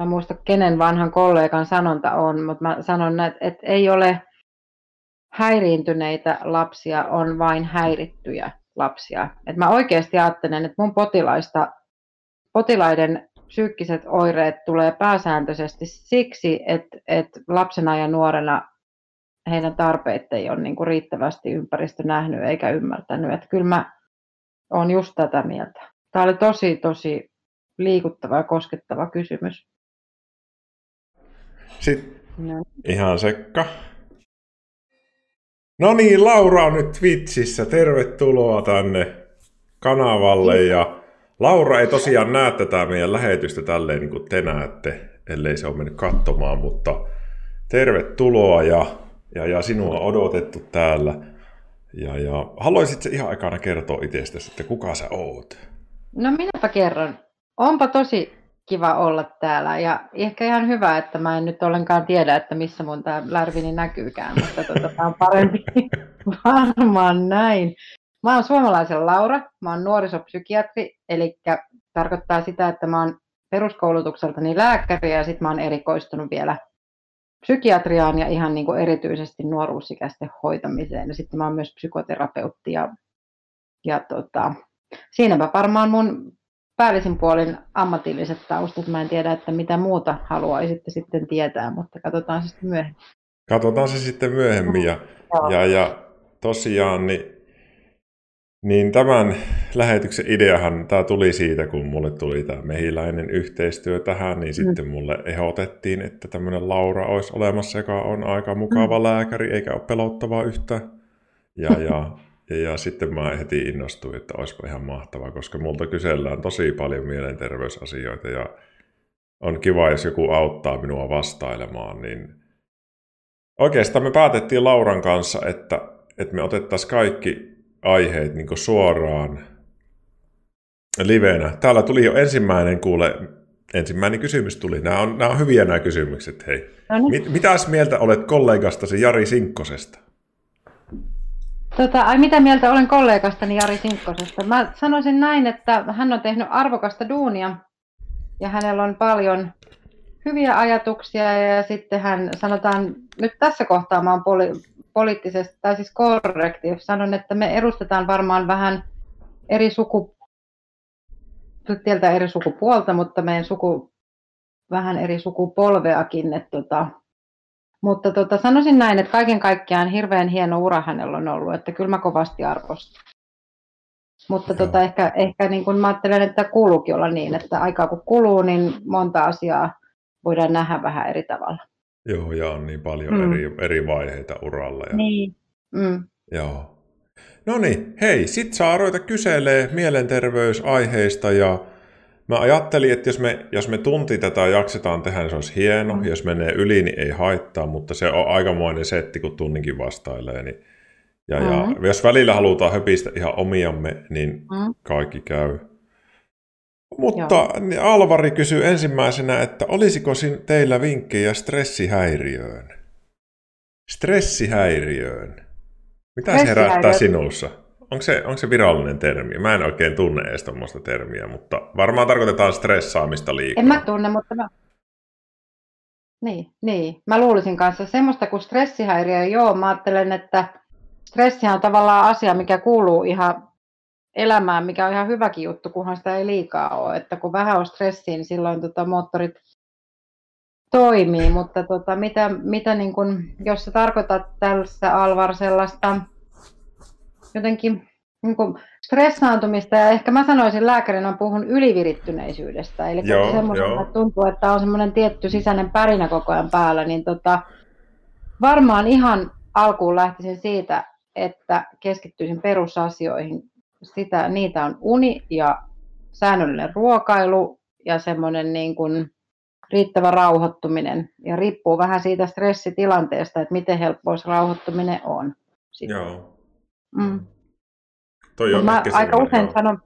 mä muista kenen vanhan kollegan sanonta on, mutta mä sanon, että, että ei ole häiriintyneitä lapsia, on vain häirittyjä lapsia. Et mä oikeasti ajattelen, että mun potilaista, potilaiden psyykkiset oireet tulee pääsääntöisesti siksi, että, että lapsena ja nuorena heidän tarpeet ei ole niin kuin riittävästi ympäristö nähnyt eikä ymmärtänyt. Että kyllä mä oon just tätä mieltä. Tämä oli tosi, tosi liikuttava ja koskettava kysymys. Sitten no. ihan sekka. No niin, Laura on nyt Twitchissä. Tervetuloa tänne kanavalle. Ja Laura ei tosiaan näe tätä meidän lähetystä tälleen niin kuin te näette, ellei se ole mennyt katsomaan, mutta tervetuloa ja, ja, ja sinua on odotettu täällä. Ja, ja haluaisitko ihan aikana kertoa itsestäsi, että kuka sä oot? No minäpä kerron. Onpa tosi kiva olla täällä ja ehkä ihan hyvä, että mä en nyt ollenkaan tiedä, että missä mun tämä lärvini näkyykään, mutta tota, tämä on parempi varmaan näin. Mä oon suomalaisen Laura, mä oon nuorisopsykiatri, eli tarkoittaa sitä, että mä oon peruskoulutukseltani lääkäri ja sitten mä oon erikoistunut vielä psykiatriaan ja ihan niin kuin erityisesti nuoruusikäisten hoitamiseen. Ja sitten mä oon myös psykoterapeutti ja, ja tota, siinäpä varmaan mun päällisin puolin ammatilliset taustat. Mä en tiedä, että mitä muuta haluaisitte sitten tietää, mutta katsotaan se sitten myöhemmin. Katsotaan se sitten myöhemmin. Ja, ja, ja tosiaan, niin, niin tämän lähetyksen ideahan, tämä tuli siitä, kun mulle tuli tämä mehiläinen yhteistyö tähän, niin mm. sitten mulle ehdotettiin, että tämmöinen Laura olisi olemassa, joka on aika mukava mm. lääkäri, eikä ole pelottavaa yhtään. Ja, ja ja, sitten mä heti innostuin, että olisipa ihan mahtavaa, koska multa kysellään tosi paljon mielenterveysasioita ja on kiva, jos joku auttaa minua vastailemaan, niin oikeastaan me päätettiin Lauran kanssa, että, että me otettaisiin kaikki aiheet niin suoraan livenä. Täällä tuli jo ensimmäinen, kuule, ensimmäinen kysymys tuli. Nämä on, nämä on hyviä nämä kysymykset, hei. No niin. Mit, mitäs mieltä olet kollegastasi Jari Sinkkosesta? Tota, ai mitä mieltä olen kollegastani Jari Sinkkosesta? Mä sanoisin näin, että hän on tehnyt arvokasta duunia ja hänellä on paljon hyviä ajatuksia ja sitten hän sanotaan, nyt tässä kohtaa mä oon poli- poliittisesti, tai siis korrekti, sanon, että me edustetaan varmaan vähän eri suku, eri sukupuolta, mutta meidän suku, vähän eri sukupolveakin, että tota, mutta tota, sanoisin näin, että kaiken kaikkiaan hirveän hieno ura hänellä on ollut, että kyllä mä kovasti arvostan. Mutta tota, ehkä, ehkä niin kun mä ajattelen, että kuuluukin olla niin, että aikaa kun kuluu, niin monta asiaa voidaan nähdä vähän eri tavalla. Joo, ja on niin paljon mm. eri, eri vaiheita uralla. Ja... Niin. Mm. Joo. No niin, hei, sit saa ruveta kyselee mielenterveysaiheista ja Mä ajattelin, että jos me, jos me tunti tätä jaksetaan tehdä, niin se olisi hieno. Mm. Jos menee yli, niin ei haittaa, mutta se on aikamoinen setti, kun tunninkin vastailee. Niin... Ja, mm. ja jos välillä halutaan höpistä ihan omiamme, niin mm. kaikki käy. Mutta niin Alvari kysyy ensimmäisenä, että olisiko teillä vinkkejä stressihäiriöön? Stressihäiriöön. Mitä se herättää sinussa? Onko se, onko se virallinen termi? Mä en oikein tunne edes tuommoista termiä, mutta varmaan tarkoitetaan stressaamista liikaa. En mä tunne, mutta mä... Niin, niin. Mä luulisin kanssa semmoista kuin stressihäiriö, joo, mä ajattelen, että stressi on tavallaan asia, mikä kuuluu ihan elämään, mikä on ihan hyväkin juttu, kunhan sitä ei liikaa ole. Että kun vähän on stressiä, niin silloin tota, moottorit toimii, mutta tota, mitä, mitä niin kun, jos sä tarkoitat tällaista Alvar sellaista jotenkin niin kuin stressaantumista ja ehkä mä sanoisin lääkärinä puhun ylivirittyneisyydestä. Eli joo, joo. tuntuu, että on semmoinen tietty sisäinen pärinä koko ajan päällä, niin tota, varmaan ihan alkuun lähtisin siitä, että keskittyisin perusasioihin. Sitä, niitä on uni ja säännöllinen ruokailu ja semmoinen niin kuin riittävä rauhoittuminen. Ja riippuu vähän siitä stressitilanteesta, että miten helppoa se rauhoittuminen on. Sitten. Joo. Mm. Toi on mä aika usein joo. sanon,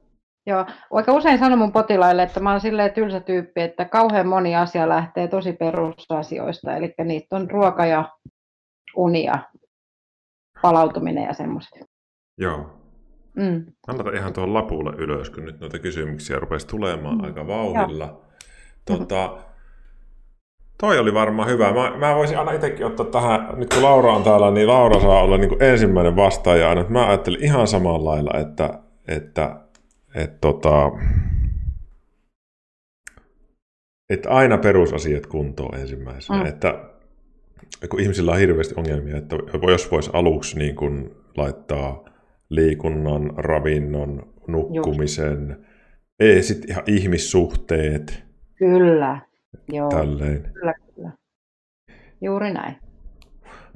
joo, aika usein sanon mun potilaille, että mä oon silleen tylsä tyyppi, että kauhean moni asia lähtee tosi perusasioista, eli niitä on ruoka ja uni ja palautuminen ja semmoista. Joo. Mm. Annata ihan tuon lapulle ylös, kun nyt noita kysymyksiä rupesi tulemaan mm. aika vauhdilla. Tota, Toi oli varmaan hyvä. Mä, mä voisin aina itsekin ottaa tähän, nyt kun Laura on täällä, niin Laura saa olla niin ensimmäinen vastaaja aina. Mä ajattelin ihan samalla lailla, että, että, että, tota, että aina perusasiat kuntoon ensimmäisenä. Mm. Että kun ihmisillä on hirveästi ongelmia, että jos voisi aluksi niin kuin laittaa liikunnan, ravinnon, nukkumisen, Just. ei sitten ihan ihmissuhteet. Kyllä, joo. Tälleen. Kyllä, kyllä. Juuri näin.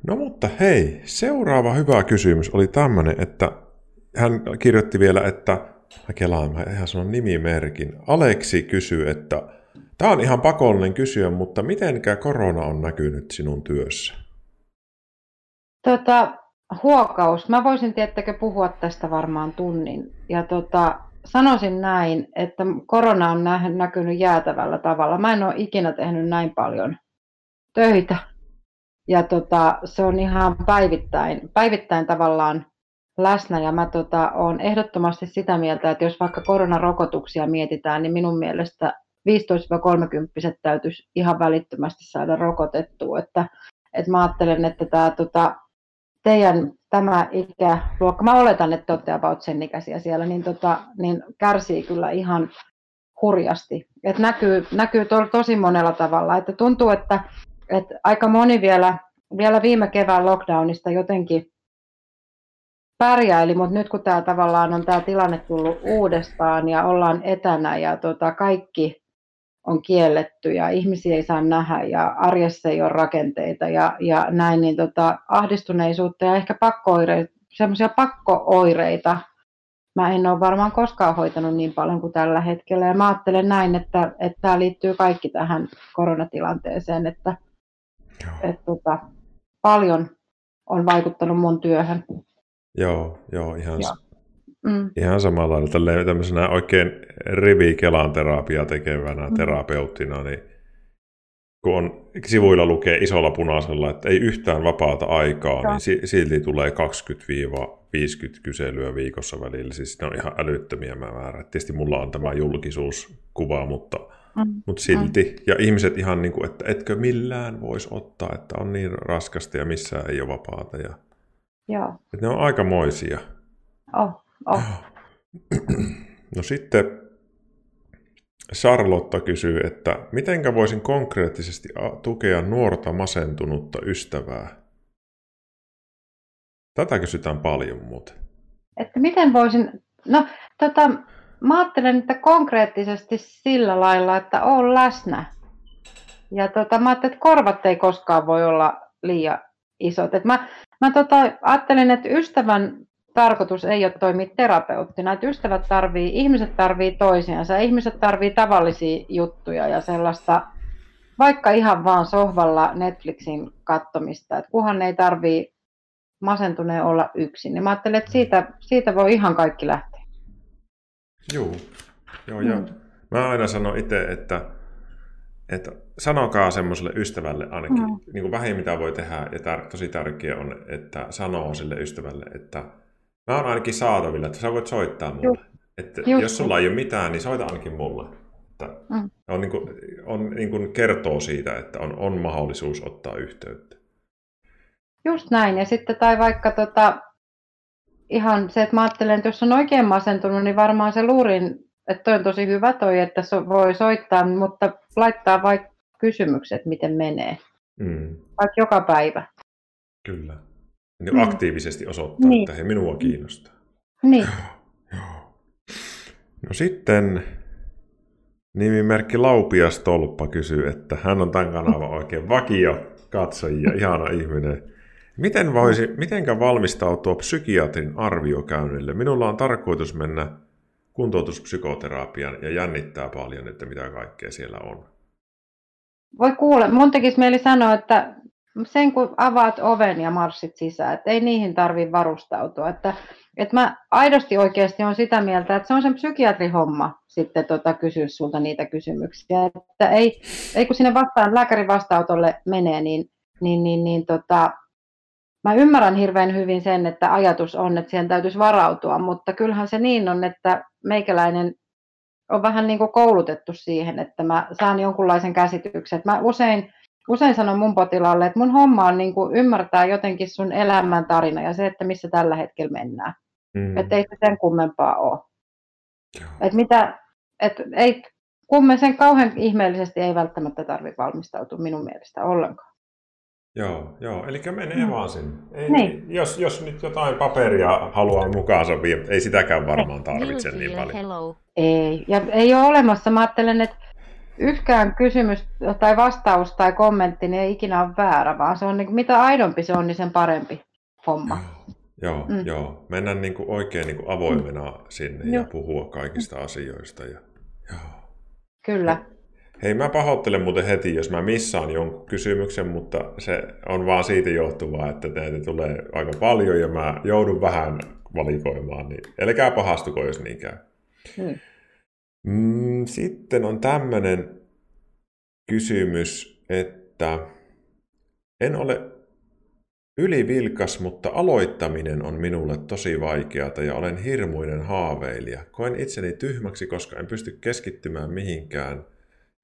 No mutta hei, seuraava hyvä kysymys oli tämmöinen, että hän kirjoitti vielä, että mä kelaan, mä ihan sanon nimimerkin. Aleksi kysyy, että tämä on ihan pakollinen kysyä, mutta mitenkä korona on näkynyt sinun työssä? Tota, huokaus. Mä voisin tiettäkö puhua tästä varmaan tunnin. Ja tota, sanoisin näin, että korona on näkynyt jäätävällä tavalla. Mä en ole ikinä tehnyt näin paljon töitä. Ja tota, se on ihan päivittäin, päivittäin tavallaan läsnä. Ja mä tota, olen ehdottomasti sitä mieltä, että jos vaikka koronarokotuksia mietitään, niin minun mielestä 15-30 täytyisi ihan välittömästi saada rokotettua. Että, että mä ajattelen, että tämä tota, teidän tämä ikäluokka, mä oletan, että olette about sen ikäisiä siellä, niin, tota, niin kärsii kyllä ihan hurjasti. Et näkyy näkyy to, tosi monella tavalla. Että tuntuu, että, että aika moni vielä, vielä viime kevään lockdownista jotenkin pärjäili, mutta nyt kun tämä tavallaan on tämä tilanne tullut uudestaan ja ollaan etänä ja tota, kaikki on kielletty ja ihmisiä ei saa nähdä ja arjessa ei ole rakenteita ja, ja näin, niin tota, ahdistuneisuutta ja ehkä pakkooireita, semmoisia pakkooireita mä en ole varmaan koskaan hoitanut niin paljon kuin tällä hetkellä. Ja mä ajattelen näin, että, että tämä liittyy kaikki tähän koronatilanteeseen, että, että tota, paljon on vaikuttanut mun työhön. Joo, joo ihan, joo. Mm. Ihan samalla lailla tälleen, tämmöisenä oikein rivi Kelan terapia tekevänä mm. terapeuttina, niin kun on, sivuilla lukee isolla punaisella, että ei yhtään vapaata aikaa, niin silti tulee 20-50 kyselyä viikossa välillä. Siis ne on ihan älyttömiä määrä. Tietysti mulla on tämä julkisuuskuva, mutta, mm. mutta silti. Mm. Ja ihmiset ihan niin kuin, että etkö millään voisi ottaa, että on niin raskasta ja missään ei ole vapaata. Ja, Joo. Että ne on aikamoisia. Oh. Oh. No sitten Charlotta kysyy, että mitenkä voisin konkreettisesti tukea nuorta masentunutta ystävää? Tätä kysytään paljon muuten. Että miten voisin, no tota, mä ajattelen, että konkreettisesti sillä lailla, että on läsnä. Ja tota, mä ajattelen, että korvat ei koskaan voi olla liian isot. Et mä mä tota, ajattelen, että ystävän tarkoitus ei ole toimia terapeuttina. Että ystävät tarvii, ihmiset tarvii toisiansa, ihmiset tarvii tavallisia juttuja ja sellaista, vaikka ihan vaan sohvalla Netflixin kattomista, että kuhan ei tarvii masentuneen olla yksin. Niin mä ajattelen, että siitä, siitä voi ihan kaikki lähteä. Joo, joo, joo. Mm. Mä aina sanon itse, että, että sanokaa semmoiselle ystävälle ainakin, mm. niin kuin vähin mitä voi tehdä, ja tär- tosi tärkeää on, että sanoo sille ystävälle, että Mä oon ainakin saatavilla, että sä voit soittaa mulle. Että jos sulla ei ole mitään, niin soita ainakin mulle. Että mm. on, niin kuin, on niin kuin kertoo siitä, että on, on mahdollisuus ottaa yhteyttä. Just näin. Ja sitten tai vaikka tota, ihan se, että mä ajattelen, että jos on oikein masentunut, niin varmaan se luurin, että toi on tosi hyvä toi, että so, voi soittaa, mutta laittaa vaikka kysymykset, miten menee. Mm. Vaikka joka päivä. Kyllä. Niin mm. aktiivisesti osoittaa, niin. että he minua kiinnostaa. Niin. No sitten nimimerkki Laupias Tolppa kysyy, että hän on tämän kanavan oikein vakio katsojia, ihana ihminen. Miten voisi, mitenkä valmistautua psykiatrin arviokäynnille? Minulla on tarkoitus mennä kuntoutuspsykoterapian ja jännittää paljon, että mitä kaikkea siellä on. Voi kuule, mun tekisi mieli sanoa, että sen kun avaat oven ja marssit sisään, että ei niihin tarvitse varustautua. Että, että mä aidosti oikeasti on sitä mieltä, että se on sen psykiatrihomma sitten tota, kysyä sulta niitä kysymyksiä. Että ei, ei kun sinne vastaan, lääkärin vastaanotolle menee, niin, niin, niin, niin tota, mä ymmärrän hirveän hyvin sen, että ajatus on, että siihen täytyisi varautua, mutta kyllähän se niin on, että meikäläinen on vähän niin kuin koulutettu siihen, että mä saan jonkunlaisen käsityksen. Mä usein usein sanon mun potilaalle, että mun homma on niin kuin ymmärtää jotenkin sun elämän tarina ja se, että missä tällä hetkellä mennään. Mm. Että ei se sen kummempaa ole. Että mitä, et ei, kumme sen kauhean ihmeellisesti ei välttämättä tarvitse valmistautua minun mielestä ollenkaan. Joo, joo. eli menee mm. vaan sinne. Ei, niin. jos, jos nyt jotain paperia haluaa mukaansa ei sitäkään varmaan tarvitse niin paljon. Hello. Ei, ja ei ole olemassa. Mä ajattelen, että yksikään kysymys tai vastaus tai kommentti niin ei ikinä ole väärä, vaan se on niin, mitä aidompi se on, niin sen parempi homma. Joo, mm. joo. Mennä niin kuin oikein niin kuin avoimena mm. sinne joo. ja puhua kaikista asioista. Ja, joo. Kyllä. Hei, mä pahoittelen muuten heti, jos mä missaan jonkun kysymyksen, mutta se on vaan siitä johtuvaa, että näitä tulee aika paljon ja mä joudun vähän valikoimaan, niin älkää pahastuko, jos niin käy. Hmm. Mm, sitten on tämmöinen kysymys, että en ole ylivilkas, mutta aloittaminen on minulle tosi vaikeata ja olen hirmuinen haaveilija. Koen itseni tyhmäksi, koska en pysty keskittymään mihinkään –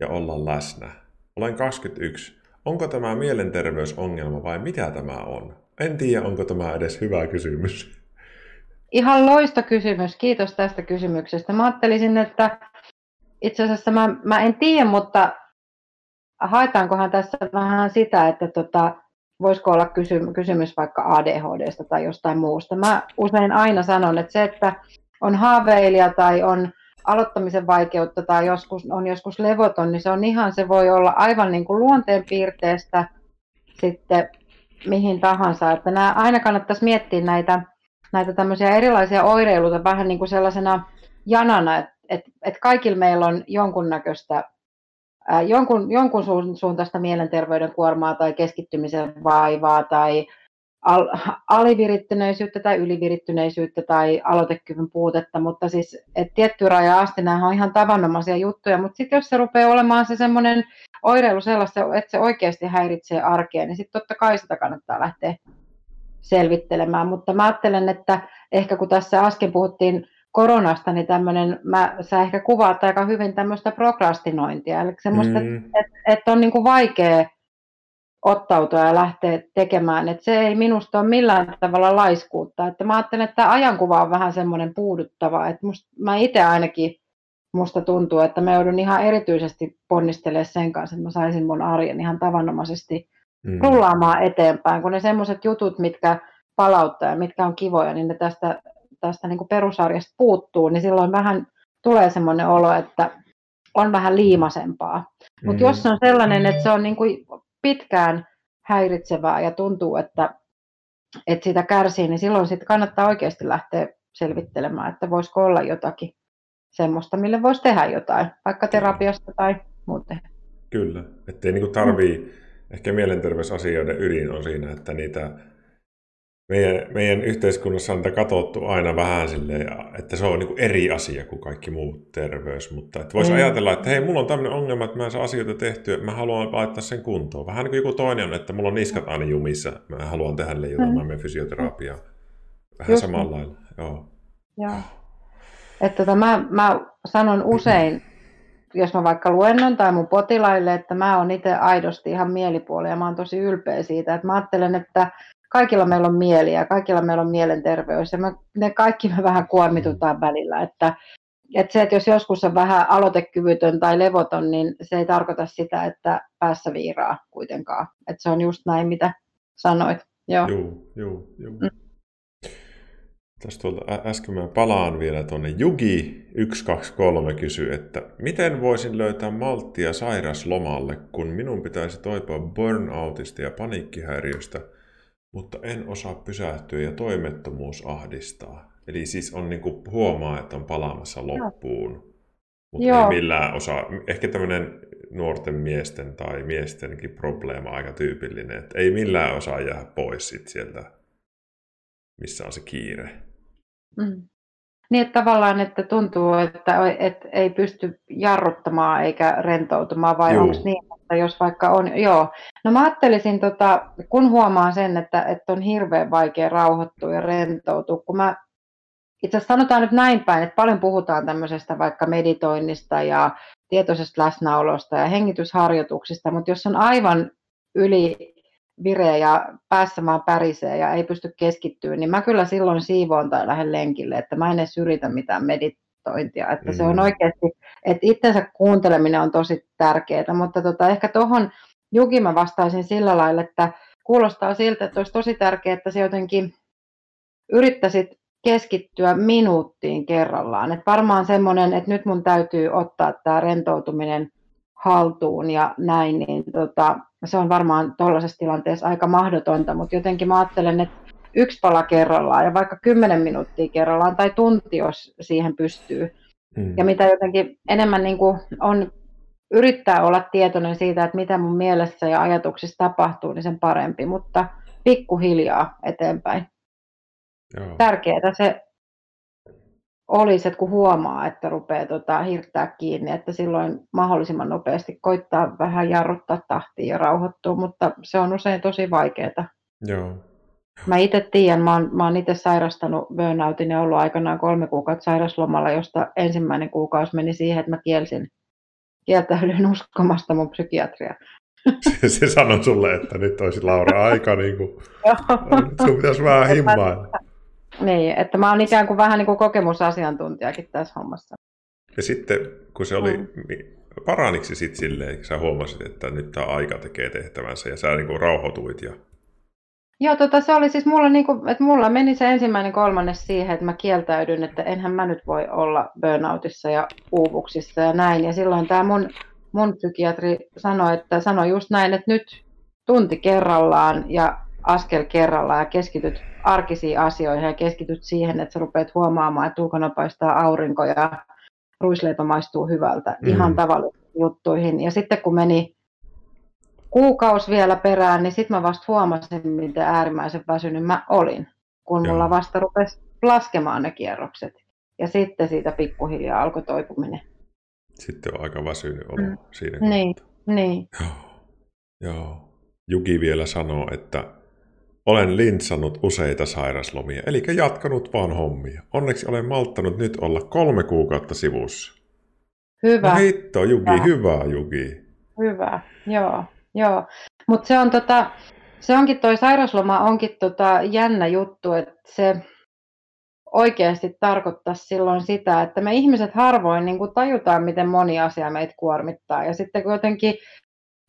ja olla läsnä. Olen 21. Onko tämä mielenterveysongelma vai mitä tämä on? En tiedä, onko tämä edes hyvä kysymys. Ihan loista kysymys. Kiitos tästä kysymyksestä. Mä ajattelisin, että itse asiassa mä, mä en tiedä, mutta haetaankohan tässä vähän sitä, että tota, voisiko olla kysymys, kysymys vaikka ADHDsta tai jostain muusta. Mä usein aina sanon, että se, että on haaveilija tai on aloittamisen vaikeutta tai joskus, on joskus levoton, niin se on ihan, se voi olla aivan niin kuin luonteenpiirteestä sitten mihin tahansa. Että nämä, aina kannattaisi miettiä näitä, näitä tämmöisiä erilaisia oireiluita vähän niin kuin sellaisena janana, että et, et kaikilla meillä on jonkunnäköistä ää, jonkun, jonkun suuntaista mielenterveyden kuormaa tai keskittymisen vaivaa tai al, alivirittyneisyyttä tai ylivirittyneisyyttä tai aloitekyvyn puutetta, mutta siis et tietty raja asti nämä on ihan tavanomaisia juttuja, mutta sitten jos se rupeaa olemaan se semmoinen oireilu sellaista, että se oikeasti häiritsee arkea, niin sitten totta kai sitä kannattaa lähteä selvittelemään, mutta mä ajattelen, että ehkä kun tässä äsken puhuttiin koronasta, niin tämmöinen, mä, sä ehkä kuvaat aika hyvin tämmöistä prokrastinointia, eli semmoista, mm. että et on niin kuin vaikea ottautua ja lähteä tekemään. Et se ei minusta ole millään tavalla laiskuutta. Että mä ajattelen, että tämä ajankuva on vähän semmoinen puuduttava. Että musta, mä itse ainakin musta tuntuu, että mä joudun ihan erityisesti ponnistelemaan sen kanssa, että mä saisin mun arjen ihan tavanomaisesti mm. rullaamaan eteenpäin, kun ne semmoiset jutut, mitkä palauttaa ja mitkä on kivoja, niin ne tästä, tästä niin kuin perusarjesta puuttuu, niin silloin vähän tulee semmoinen olo, että on vähän liimasempaa. Mutta mm. jos se on sellainen, että se on niin kuin pitkään häiritsevää ja tuntuu, että, että sitä kärsii, niin silloin sitten kannattaa oikeasti lähteä selvittelemään, että voisiko olla jotakin semmoista, mille voisi tehdä jotain, vaikka terapiasta tai muuten. Kyllä, ettei niinku tarvii, mm. ehkä mielenterveysasioiden ydin on siinä, että niitä meidän, meidän yhteiskunnassa on katsottu aina vähän silleen, että se on niin eri asia kuin kaikki muu terveys, mutta että voisi mm. ajatella, että hei, mulla on tämmöinen ongelma, että mä en saa asioita tehtyä, mä haluan laittaa sen kuntoon. Vähän niin kuin joku toinen on, että mulla on niskat aina jumissa, mä haluan tehdä ne jotain, mm. mä menen fysioterapiaan. Vähän Just samalla lailla, joo. Joo. Että tota, mä, mä sanon usein, jos mä vaikka luennon tai mun potilaille, että mä oon itse aidosti ihan mielipuoli ja mä oon tosi ylpeä siitä, että mä ajattelen, että kaikilla meillä on mieli ja kaikilla meillä on mielenterveys ja me, ne kaikki me vähän kuormitutaan välillä, että, että se, että jos joskus on vähän aloitekyvytön tai levoton, niin se ei tarkoita sitä, että päässä viiraa kuitenkaan. Että se on just näin, mitä sanoit. Joo, joo, joo. joo. Mm. Tästä tuolta äsken mä palaan vielä tuonne Jugi 123 kysy, että miten voisin löytää malttia sairaslomalle, kun minun pitäisi toipua burnoutista ja paniikkihäiriöstä – mutta en osaa pysähtyä ja toimettomuus ahdistaa. Eli siis on niin kuin huomaa, että on palaamassa loppuun, mutta Joo. ei millään osaa. Ehkä tämmöinen nuorten miesten tai miestenkin probleema aika tyypillinen, että ei millään osaa jäädä pois sit sieltä, missä on se kiire. Mm. Niin, että tavallaan, että tuntuu, että, että ei pysty jarruttamaan eikä rentoutumaan, vai onko niin, että jos vaikka on, joo. No mä ajattelisin, tota, kun huomaan sen, että, että on hirveän vaikea rauhoittua ja rentoutua, kun mä itse asiassa sanotaan nyt näin päin, että paljon puhutaan tämmöisestä vaikka meditoinnista ja tietoisesta läsnäolosta ja hengitysharjoituksista, mutta jos on aivan yli vireä ja päässä vaan pärisee ja ei pysty keskittyä, niin mä kyllä silloin siivoon tai lähden lenkille, että mä en edes yritä mitään meditointia. Että mm. se on mm. oikeasti, että itsensä kuunteleminen on tosi tärkeää, mutta tota, ehkä tuohon Juki mä vastaisin sillä lailla, että kuulostaa siltä, että olisi tosi tärkeää, että se jotenkin yrittäisit keskittyä minuuttiin kerrallaan. Et varmaan semmoinen, että nyt mun täytyy ottaa tämä rentoutuminen haltuun ja näin, niin tota, se on varmaan tuollaisessa tilanteessa aika mahdotonta, mutta jotenkin mä ajattelen, että yksi pala kerrallaan ja vaikka kymmenen minuuttia kerrallaan tai tunti, jos siihen pystyy. Hmm. Ja mitä jotenkin enemmän niin kuin on yrittää olla tietoinen siitä, että mitä mun mielessä ja ajatuksissa tapahtuu, niin sen parempi, mutta pikkuhiljaa eteenpäin. Joo. Tärkeää se olisi, että kun huomaa, että rupeaa tota, hirttää kiinni, että silloin mahdollisimman nopeasti koittaa vähän jarruttaa tahtia ja rauhoittua, mutta se on usein tosi vaikeaa. Joo. Mä itse tiedän, mä oon, mä oon itse sairastanut burnoutin ja ollut aikanaan kolme kuukautta sairaslomalla, josta ensimmäinen kuukausi meni siihen, että mä kielsin, kieltäydyin uskomasta mun psykiatria. Se, se sanoi sulle, että nyt olisi Laura aika, niin kuin, sun pitäisi vähän himmailla. Niin, että mä oon ikään kuin vähän niin kuin kokemusasiantuntijakin tässä hommassa. Ja sitten, kun se oli, mm. niin paraniksi sitten silleen, sä huomasit, että nyt tämä aika tekee tehtävänsä ja sä niin kuin rauhoituit ja Joo, tota, se oli siis mulla, niin kuin, että mulla meni se ensimmäinen kolmannes siihen, että mä kieltäydyn, että enhän mä nyt voi olla burnoutissa ja uuvuksissa ja näin. Ja silloin tämä mun, mun psykiatri sanoi, että sanoi just näin, että nyt tunti kerrallaan ja askel kerrallaan ja keskityt arkisiin asioihin ja keskityt siihen, että sä rupeat huomaamaan, että ulkona paistaa aurinko ja ruisleipä maistuu hyvältä, mm. ihan tavallisiin juttuihin. Ja sitten kun meni kuukausi vielä perään, niin sitten mä vasta huomasin, miten äärimmäisen väsynyt mä olin, kun Joo. mulla vasta rupesi laskemaan ne kierrokset. Ja sitten siitä pikkuhiljaa alkoi toipuminen. Sitten on aika väsynyt olo mm. siinä Niin, niin. Joo. Joo. Juki vielä sanoo, että olen lintsannut useita sairaslomia, eli jatkanut vaan hommia. Onneksi olen malttanut nyt olla kolme kuukautta sivussa. Hyvä. No hitto, Juki, hyvä, hyvä Juki. Hyvä, joo. Joo. Mutta se on tota, se onkin toi sairasloma onkin tota jännä juttu, että se oikeasti tarkoittaa silloin sitä, että me ihmiset harvoin niin kuin tajutaan, miten moni asia meitä kuormittaa. Ja sitten kun jotenkin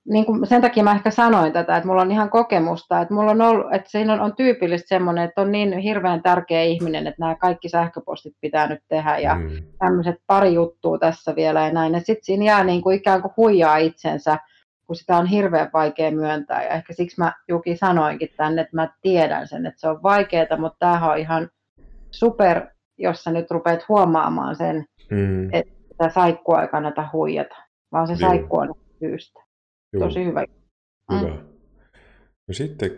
niin kuin sen takia mä ehkä sanoin tätä, että mulla on ihan kokemusta, että, mulla on ollut, että siinä on, on tyypillistä semmoinen, että on niin hirveän tärkeä ihminen, että nämä kaikki sähköpostit pitää nyt tehdä ja mm. tämmöiset pari juttua tässä vielä ja näin. Sitten siinä jää niin kuin ikään kuin huijaa itsensä, kun sitä on hirveän vaikea myöntää. Ja ehkä siksi mä Juki sanoinkin tänne, että mä tiedän sen, että se on vaikeaa, mutta tämähän on ihan super, jos sä nyt rupeat huomaamaan sen, mm. että saikkua ei kannata huijata, vaan se saikku on syystä. Joo. Tosi hyvä. Hyvä. Mm. No sitten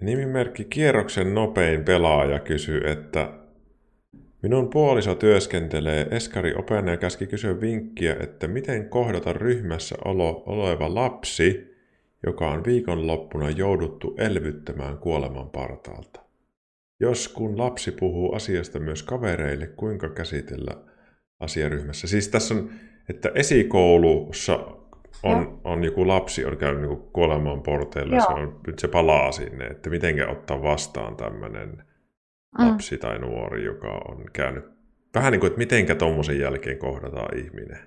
nimimerkki Kierroksen nopein pelaaja kysyy, että minun puoliso työskentelee Eskari opena ja käski kysyä vinkkiä, että miten kohdata ryhmässä olo, oleva lapsi, joka on viikonloppuna jouduttu elvyttämään kuoleman partaalta. Jos kun lapsi puhuu asiasta myös kavereille, kuinka käsitellä asiaryhmässä. Siis tässä on, että esikoulussa on, on joku lapsi on käynyt niin kuolemaan porteilla, se on, nyt se palaa sinne, että miten ottaa vastaan tämmöinen mm. lapsi tai nuori, joka on käynyt, vähän niin kuin, että mitenkä tuommoisen jälkeen kohdataan ihminen?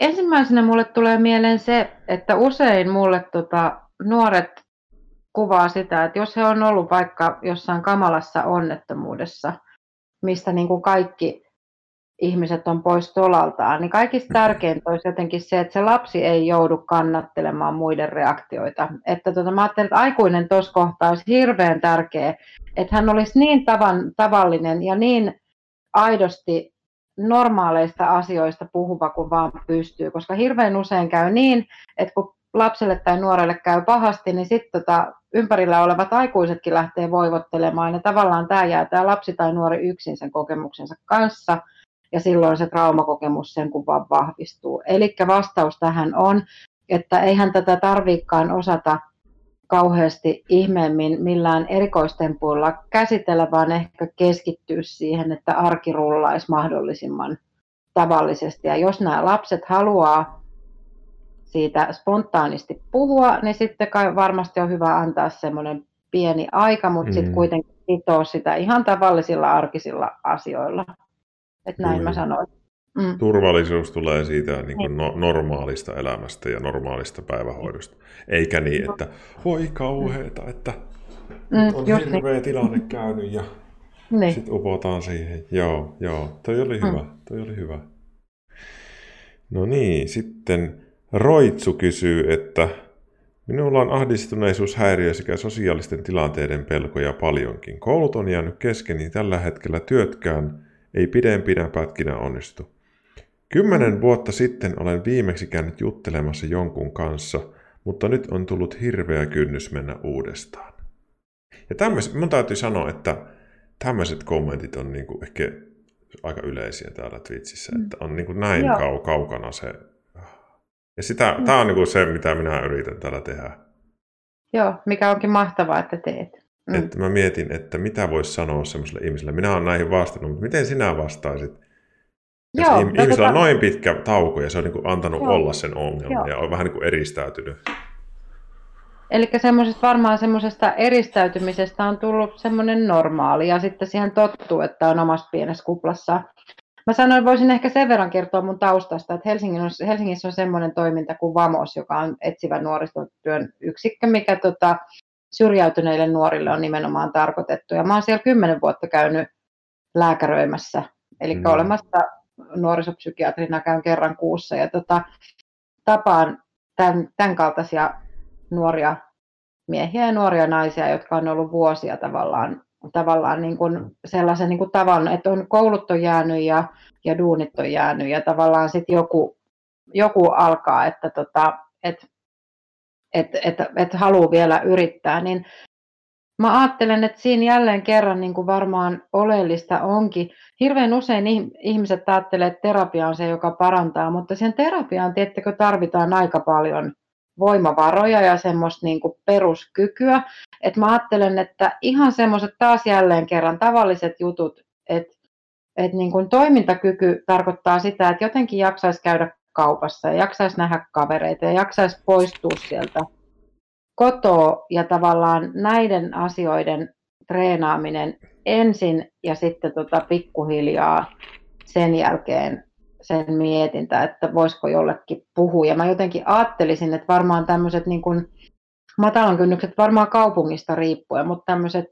Ensimmäisenä mulle tulee mieleen se, että usein mulle tota, nuoret kuvaa sitä, että jos he on ollut vaikka jossain kamalassa onnettomuudessa, mistä niin kuin kaikki ihmiset on pois tolaltaan, niin kaikista tärkeintä olisi jotenkin se, että se lapsi ei joudu kannattelemaan muiden reaktioita. Että tota, mä ajattelen, että aikuinen tuossa kohtaa olisi hirveän tärkeä, että hän olisi niin tavan, tavallinen ja niin aidosti normaaleista asioista puhuva kuin vaan pystyy, koska hirveän usein käy niin, että kun lapselle tai nuorelle käy pahasti, niin sitten tota, ympärillä olevat aikuisetkin lähtee voivottelemaan ja tavallaan tämä jää tämä lapsi tai nuori yksin sen kokemuksensa kanssa – ja silloin se traumakokemus sen kun vaan vahvistuu. Eli vastaus tähän on, että eihän tätä tarvikaan osata kauheasti ihmeemmin millään erikoistempuilla käsitellä, vaan ehkä keskittyä siihen, että arki rullaisi mahdollisimman tavallisesti. Ja jos nämä lapset haluaa siitä spontaanisti puhua, niin sitten kai varmasti on hyvä antaa semmoinen pieni aika, mutta mm. sitten kuitenkin sitoo sitä ihan tavallisilla arkisilla asioilla. Että näin Kyllä. mä sanoin. Mm. Turvallisuus tulee siitä niin kuin no, normaalista elämästä ja normaalista päivähoidosta. Eikä niin, että voi kauheeta, että mm, on hirveä niin. tilanne käynyt ja niin. sitten upotaan siihen. Joo, joo, toi oli hyvä, mm. toi oli hyvä. No niin, sitten Roitsu kysyy, että minulla on ahdistuneisuushäiriö sekä sosiaalisten tilanteiden pelkoja paljonkin. Koulut on jäänyt kesken, niin tällä hetkellä työtkään ei pidempinä pätkinä onnistu. Kymmenen vuotta sitten olen viimeksi käynyt juttelemassa jonkun kanssa, mutta nyt on tullut hirveä kynnys mennä uudestaan. Ja tämmöiset, mun täytyy sanoa, että tämmöiset kommentit on niinku ehkä aika yleisiä täällä Twitchissä, mm. että on niinku näin kau, kaukana se. Ja sitä, mm. tämä on niinku se, mitä minä yritän täällä tehdä. Joo, mikä onkin mahtavaa, että teet. Mm. Että mä mietin, että mitä voisi sanoa semmoiselle ihmiselle. Minä olen näihin vastannut, mutta miten sinä vastaisit? Joo, no ihmisellä tota... on noin pitkä tauko ja se on niin kuin antanut Joo. olla sen ongelman ja on vähän niin kuin eristäytynyt. Eli semmoisesta varmaan semmoisesta eristäytymisestä on tullut semmoinen normaali ja sitten siihen tottuu, että on omassa pienessä kuplassa. Mä sanoin, voisin ehkä sen verran kertoa mun taustasta, että Helsingin on, Helsingissä on semmoinen toiminta kuin VAMOS, joka on etsivä nuorisotyön yksikkö, mikä tota, syrjäytyneille nuorille on nimenomaan tarkoitettu. Ja mä oon siellä kymmenen vuotta käynyt lääkäröimässä, eli mm. olemassa nuorisopsykiatrina käyn kerran kuussa ja tota, tapaan tämän, tämän kaltaisia nuoria miehiä ja nuoria naisia, jotka on ollut vuosia tavallaan, tavallaan niin kuin sellaisen niin kuin tavan, että on koulut on jäänyt ja, ja duunit on jäänyt ja tavallaan sitten joku, joku alkaa, että tota, et, et, et, et haluaa vielä yrittää, niin Mä ajattelen, että siinä jälleen kerran niin kuin varmaan oleellista onkin. Hirveän usein ihmiset ajattelee, että terapia on se, joka parantaa, mutta sen terapiaan tiettäkö tarvitaan aika paljon voimavaroja ja semmoista niin kuin peruskykyä. Et mä ajattelen, että ihan semmoiset taas jälleen kerran tavalliset jutut, että et niin kuin toimintakyky tarkoittaa sitä, että jotenkin jaksaisi käydä kaupassa ja jaksaisi nähdä kavereita ja jaksaisi poistua sieltä kotoa ja tavallaan näiden asioiden treenaaminen ensin ja sitten tota pikkuhiljaa sen jälkeen sen mietintä, että voisiko jollekin puhua. Ja mä jotenkin ajattelisin, että varmaan tämmöiset niin kuin matalan kynnykset varmaan kaupungista riippuen, mutta tämmöiset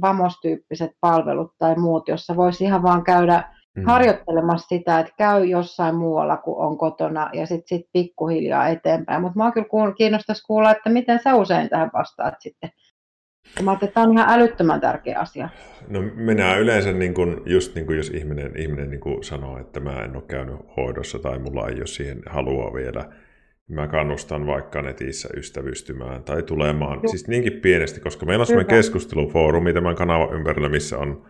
vamostyyppiset palvelut tai muut, jossa voisi ihan vaan käydä mm. harjoittelemassa sitä, että käy jossain muualla kuin on kotona ja sitten sit pikkuhiljaa eteenpäin. Mutta minua kyllä kiinnostaisi kuulla, että miten sä usein tähän vastaat sitten. Mä että tämä on ihan älyttömän tärkeä asia. No minä yleensä, niin kun, just niin kun jos ihminen, ihminen niin kun sanoo, että mä en ole käynyt hoidossa tai mulla ei ole siihen halua vielä, niin mä kannustan vaikka netissä ystävystymään tai tulemaan, Juh. siis niinkin pienesti, koska meillä on sellainen keskustelufoorumi tämän kanavan ympärillä, missä on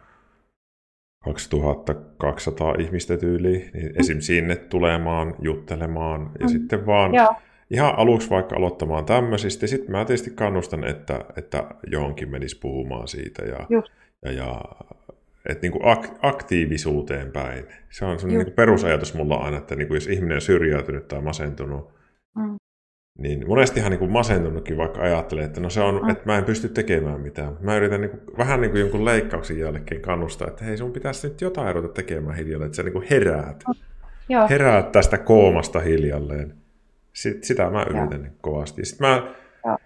2200 ihmistä tyyliin, niin mm. esim. sinne tulemaan, juttelemaan ja mm. sitten vaan Joo. ihan aluksi vaikka aloittamaan tämmöisistä. Sitten mä tietysti kannustan, että, että johonkin menisi puhumaan siitä ja, ja, ja että niin kuin ak- aktiivisuuteen päin. Se on se niin perusajatus mulla aina, että niin kuin jos ihminen on syrjäytynyt tai masentunut, mm. Niin monestihan niin kuin masentunutkin vaikka ajattelee, että no se on, mm. että mä en pysty tekemään mitään. Mä yritän niin kuin, vähän niin kuin jonkun leikkauksen jälkeen kannustaa, että hei sun pitäisi nyt jotain ruveta tekemään hiljalleen, että sä niin kuin heräät. Mm. Joo. Heräät tästä koomasta hiljalleen. Sit, sitä mä yritän niin kovasti. Sitten mä Joo.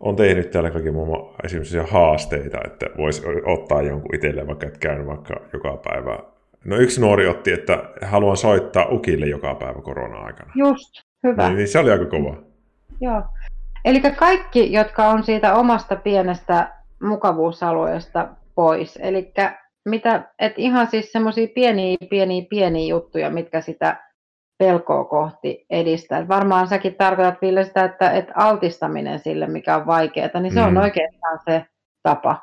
on tehnyt täällä kaikki muun esimerkiksi haasteita, että voisi ottaa jonkun itselleen vaikka, että käyn vaikka joka päivä. No yksi nuori otti, että haluan soittaa ukille joka päivä korona-aikana. Just, hyvä. Niin, niin se oli aika kova. Joo. Eli kaikki, jotka on siitä omasta pienestä mukavuusalueesta pois. Eli mitä, et ihan siis semmoisia pieniä, pieniä, pieniä juttuja, mitkä sitä pelkoa kohti edistää. Et varmaan säkin tarkoitat, Ville, sitä, että, että altistaminen sille, mikä on vaikeaa, niin se mm. on oikeastaan se tapa.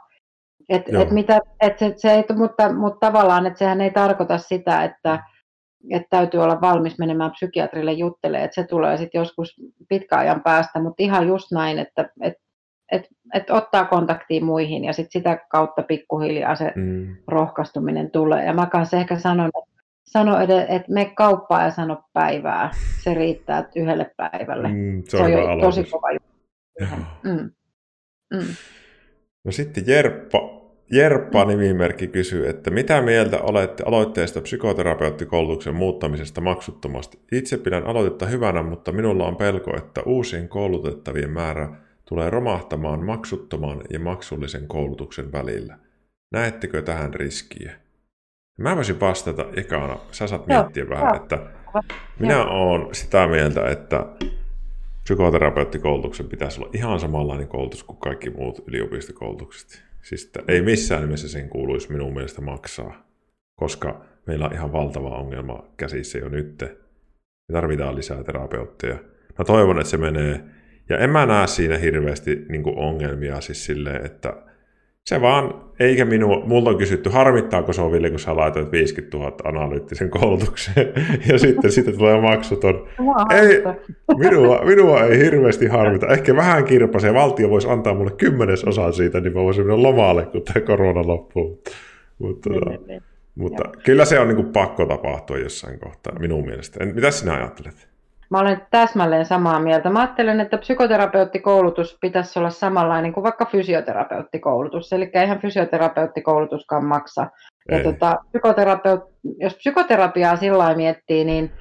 Et, et mitä, et se, se ei, mutta, mutta tavallaan, että sehän ei tarkoita sitä, että että täytyy olla valmis menemään psykiatrille juttelemaan, että se tulee sitten joskus pitkäajan päästä, mutta ihan just näin, että et, et, et ottaa kontaktia muihin ja sitten sitä kautta pikkuhiljaa se mm. rohkaistuminen tulee. Ja mä kanssa ehkä sanon, että sano edes, että me kauppaa ja sano päivää. Se riittää yhdelle päivälle. Mm, se on, se on tosi kova juttu. Mm. Mm. No sitten Jerppa, Jerppa nimimerkki kysyy, että mitä mieltä olette aloitteesta psykoterapeuttikoulutuksen muuttamisesta maksuttomasti? Itse pidän aloitetta hyvänä, mutta minulla on pelko, että uusien koulutettavien määrä tulee romahtamaan maksuttoman ja maksullisen koulutuksen välillä. Näettekö tähän riskiä? Mä voisin vastata ekana, sä saat miettiä Joo, vähän, että minä olen sitä mieltä, että psykoterapeuttikoulutuksen pitäisi olla ihan samanlainen koulutus kuin kaikki muut yliopistokoulutukset. Siis ei missään nimessä sen kuuluisi minun mielestä maksaa, koska meillä on ihan valtava ongelma käsissä jo nyt. Me tarvitaan lisää terapeutteja. Mä toivon, että se menee. Ja en mä näe siinä hirveästi niin ongelmia siis silleen, että se vaan, eikä minua, multa on kysytty, harmittaako se on Ville, kun sä laitoit 50 000 analyyttisen koulutukseen ja sitten sitten tulee maksuton. Ei, minua, minua ei hirveästi harmita. Ehkä vähän kirpasee. Valtio voisi antaa mulle kymmenesosan siitä, niin mä voisin mennä lomalle, kun tämä korona loppuu. Mutta, niin, tota, niin, niin. mutta kyllä se on niin kuin pakko tapahtua jossain kohtaa, minun mielestä. Mitä sinä ajattelet? Mä olen täsmälleen samaa mieltä. Mä ajattelen, että psykoterapeuttikoulutus pitäisi olla samanlainen kuin vaikka fysioterapeuttikoulutus. Eli eihän fysioterapeuttikoulutuskaan maksa. Ja tota, psykoterapeut, jos psykoterapiaa sillä miettii, niin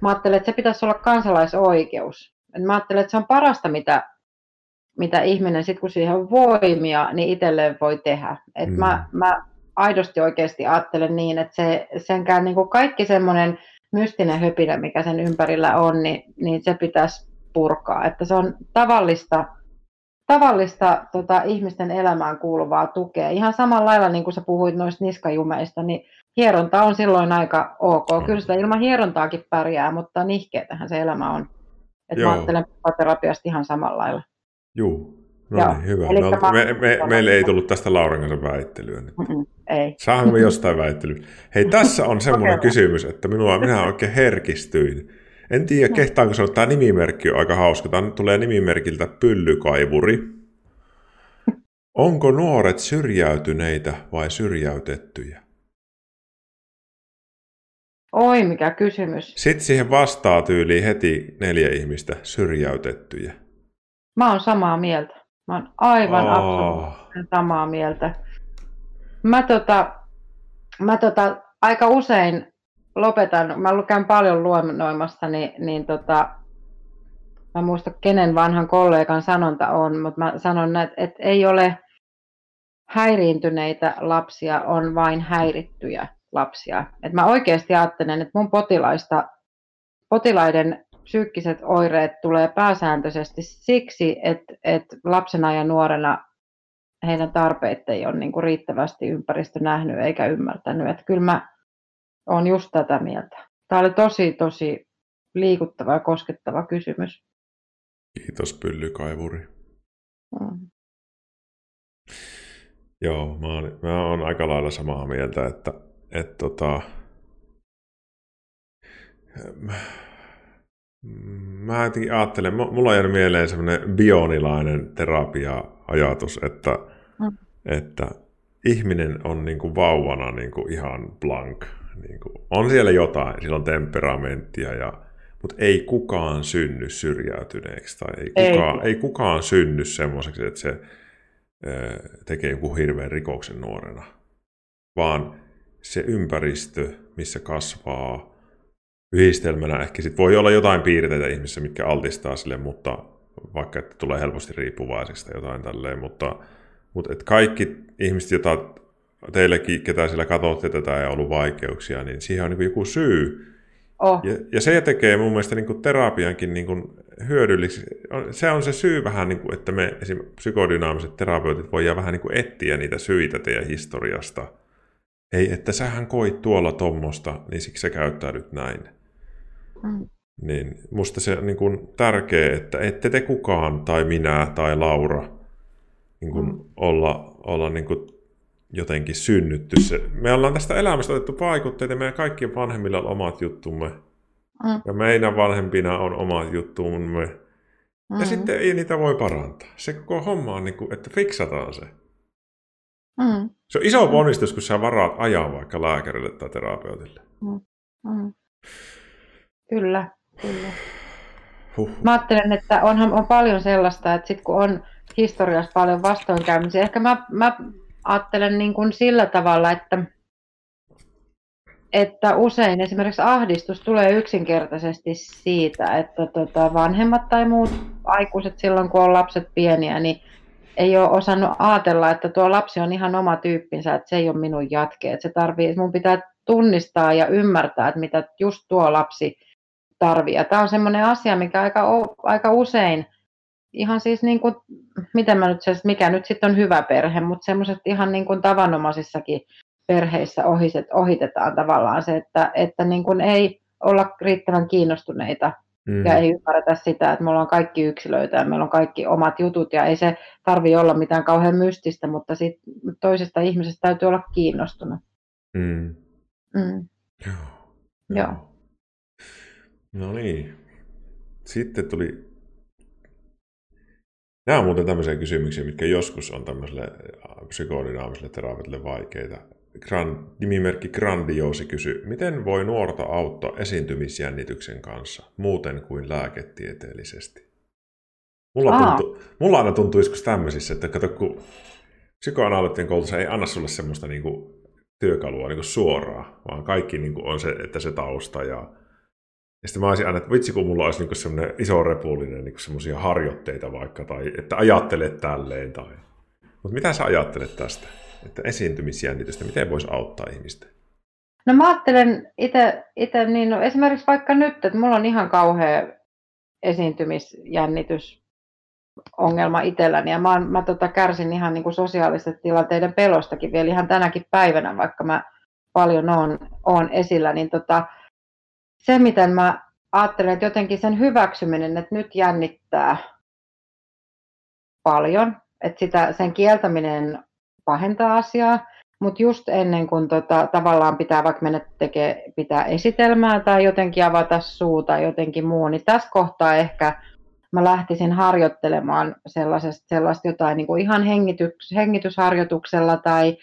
mä ajattelen, että se pitäisi olla kansalaisoikeus. Mä ajattelen, että se on parasta, mitä, mitä ihminen, sit kun siihen on voimia, niin itselleen voi tehdä. Et mm. mä, mä aidosti oikeasti ajattelen niin, että se, senkään niin kuin kaikki semmoinen mystinen höpinä, mikä sen ympärillä on, niin, niin se pitäisi purkaa. Että se on tavallista, tavallista tota, ihmisten elämään kuuluvaa tukea. Ihan samalla lailla, niin kuin sä puhuit noista niskajumeista, niin hieronta on silloin aika ok. Kyllä sitä ilman hierontaakin pärjää, mutta nihkeetähän se elämä on. Että mä ajattelen terapiasta ihan samalla lailla. Joo, No niin, hyvä. Eli no, me, me, meille ei tullut tästä Lauren kanssa väittelyä. Nyt. ei. Saamme me jostain väittelyä. Hei, tässä on semmoinen kysymys, että minua, minä oikein herkistyin. En tiedä, kehtaanko sanoa, tämä nimimerkki on aika hauska. Tämä tulee nimimerkiltä Pyllykaivuri. Onko nuoret syrjäytyneitä vai syrjäytettyjä? Oi, mikä kysymys. Sitten siihen vastaa tyyliin heti neljä ihmistä syrjäytettyjä. Mä oon samaa mieltä. Mä oon aivan oh. absoluuttisen samaa mieltä. Mä, tota, mä tota, aika usein lopetan, mä käyn paljon luennoimassa, niin, niin tota, mä muista kenen vanhan kollegan sanonta on, mutta mä sanon, että, että ei ole häiriintyneitä lapsia, on vain häirittyjä lapsia. Et mä oikeasti ajattelen, että mun potilaista, potilaiden psyykkiset oireet tulee pääsääntöisesti siksi, että, että lapsena ja nuorena heidän tarpeet ei ole niin kuin riittävästi ympäristö nähnyt eikä ymmärtänyt. Että kyllä mä olen just tätä mieltä. Tämä oli tosi, tosi liikuttava ja koskettava kysymys. Kiitos Pyllykaivuri. Mm. Joo, mä oon, mä oon aika lailla samaa mieltä, että, että tota, Mä jotenkin ajattelen, mulla on jäänyt mieleen semmoinen bionilainen terapia-ajatus, että, mm. että ihminen on niin kuin vauvana niin kuin ihan blank. Niin kuin, on siellä jotain, sillä on temperamenttia, ja, mutta ei kukaan synny syrjäytyneeksi tai ei kukaan, ei. ei kukaan synny semmoiseksi, että se tekee joku hirveän rikoksen nuorena. Vaan se ympäristö, missä kasvaa, yhdistelmänä ehkä sit voi olla jotain piirteitä ihmisissä, mitkä altistaa sille, mutta vaikka että tulee helposti riippuvaiseksi tai jotain tälleen, mutta, mutta et kaikki ihmiset, joita teillekin, ketä siellä katsotte tätä ja ollut vaikeuksia, niin siihen on niin joku syy. Oh. Ja, ja se tekee mun mielestä niin kuin terapiankin niin kuin hyödylliseksi. Se on se syy vähän, niin kuin, että me esimerkiksi psykodynaamiset terapeutit voidaan vähän niin kuin etsiä niitä syitä teidän historiasta. Ei, että sähän koit tuolla tommosta, niin siksi sä käyttäydyt näin. Mm. Niin musta se on niin kuin tärkeä, että ette te kukaan tai minä tai Laura niin kuin mm. olla, olla niin kuin jotenkin synnytty. Se. Me ollaan tästä elämästä otettu vaikutteita, meidän kaikkien vanhemmilla on omat juttumme. Mm. Ja meidän vanhempina on omat juttumme. Mm. Ja sitten ei niitä voi parantaa. Se koko homma on, niin kuin, että fiksataan se. Mm. Se on iso ponnistus, kun sä varaat ajaa vaikka lääkärille tai terapeutille. Mm. Mm. Kyllä, kyllä. Huh. Mä ajattelen, että onhan on paljon sellaista, että sit kun on historiassa paljon vastoinkäymisiä, ehkä mä, mä ajattelen niin kuin sillä tavalla, että, että usein esimerkiksi ahdistus tulee yksinkertaisesti siitä, että tota vanhemmat tai muut aikuiset silloin, kun on lapset pieniä, niin ei ole osannut ajatella, että tuo lapsi on ihan oma tyyppinsä, että se ei ole minun jatke. Että se tarvii, mun pitää tunnistaa ja ymmärtää, että mitä just tuo lapsi tarvii. Ja tämä on semmoinen asia, mikä aika, aika usein, ihan siis niin kuin, miten mä nyt mikä nyt sitten on hyvä perhe, mutta semmoiset ihan niin kuin tavanomaisissakin perheissä ohiset, ohitetaan tavallaan se, että, että niin kuin ei olla riittävän kiinnostuneita mm. ja ei ymmärretä sitä, että me ollaan kaikki yksilöitä ja meillä on kaikki omat jutut ja ei se tarvi olla mitään kauhean mystistä, mutta sit toisesta ihmisestä täytyy olla kiinnostunut. Mm. Mm. Joo. Joo. No niin. Sitten tuli... Nämä on muuten tämmöisiä kysymyksiä, mitkä joskus on tämmöiselle psykodynaamiselle terapeutille vaikeita. Grand, nimimerkki Grandioosi kysyy, miten voi nuorta auttaa esiintymisjännityksen kanssa, muuten kuin lääketieteellisesti? Mulla, tuntuu, mulla aina tuntuu joskus tämmöisissä, että kato, kun psykoanalyyttien koulutus ei anna sulle semmoista niin kuin, työkalua niin kuin suoraan, vaan kaikki niin kuin, on se, että se tausta ja ja sitten mä olisin aina, että vitsi kun mulla olisi niin semmoinen iso repullinen niin semmoisia harjoitteita vaikka, tai että ajattelet tälleen. Tai... Mutta mitä sä ajattelet tästä, että esiintymisjännitystä, miten voisi auttaa ihmistä? No mä ajattelen itse, niin no esimerkiksi vaikka nyt, että mulla on ihan kauhea esiintymisjännitys ongelma itselläni ja mä, mä tota, kärsin ihan niin kuin sosiaalisten tilanteiden pelostakin vielä ihan tänäkin päivänä, vaikka mä paljon oon, oon esillä, niin tota, se, miten mä ajattelen, että jotenkin sen hyväksyminen, että nyt jännittää paljon, että sitä, sen kieltäminen pahentaa asiaa, mutta just ennen kuin tota, tavallaan pitää vaikka mennä tekemään, pitää esitelmää tai jotenkin avata suu tai jotenkin muu, niin tässä kohtaa ehkä mä lähtisin harjoittelemaan sellaisesta, sellaista jotain niin kuin ihan hengitys, hengitysharjoituksella tai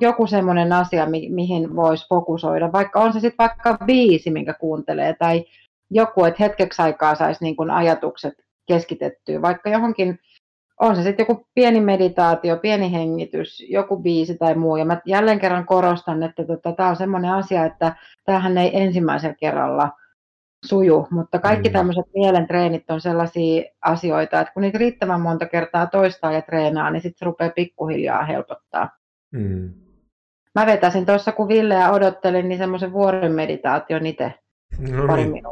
joku semmoinen asia, mi- mihin voisi fokusoida, vaikka on se sitten vaikka biisi, minkä kuuntelee, tai joku, että hetkeksi aikaa saisi niin kuin ajatukset keskitettyä, vaikka johonkin, on se sitten joku pieni meditaatio, pieni hengitys, joku biisi tai muu, ja mä jälleen kerran korostan, että tota, tämä on semmoinen asia, että tämähän ei ensimmäisellä kerralla suju, mutta kaikki mm. tämmöiset mielen treenit on sellaisia asioita, että kun niitä riittävän monta kertaa toistaa ja treenaa, niin sitten se rupeaa pikkuhiljaa helpottaa. Mm. Mä vetäisin tuossa, kun Villeä odottelin, niin semmoisen vuoren meditaation itse no pari niin.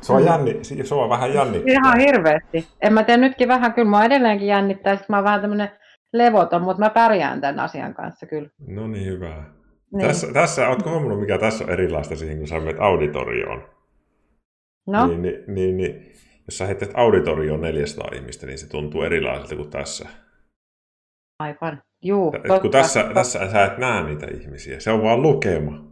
Se on, jänni, se on vähän jännittää. Ihan hirveästi. En mä tiedä nytkin vähän, kyllä mä edelleenkin jännittää, että mä oon vähän tämmöinen levoton, mutta mä pärjään tämän asian kanssa kyllä. No niin, hyvä. Niin. Tässä, tässä, ootko huomannut, mikä tässä on erilaista siihen, kun sä menet auditorioon? No? Niin, niin, niin, niin jos sä heität auditorioon 400 ihmistä, niin se tuntuu erilaiselta kuin tässä. Aivan. Juu, Et totta, kun tässä, totta. tässä sä et näe niitä ihmisiä, se on vaan lukema.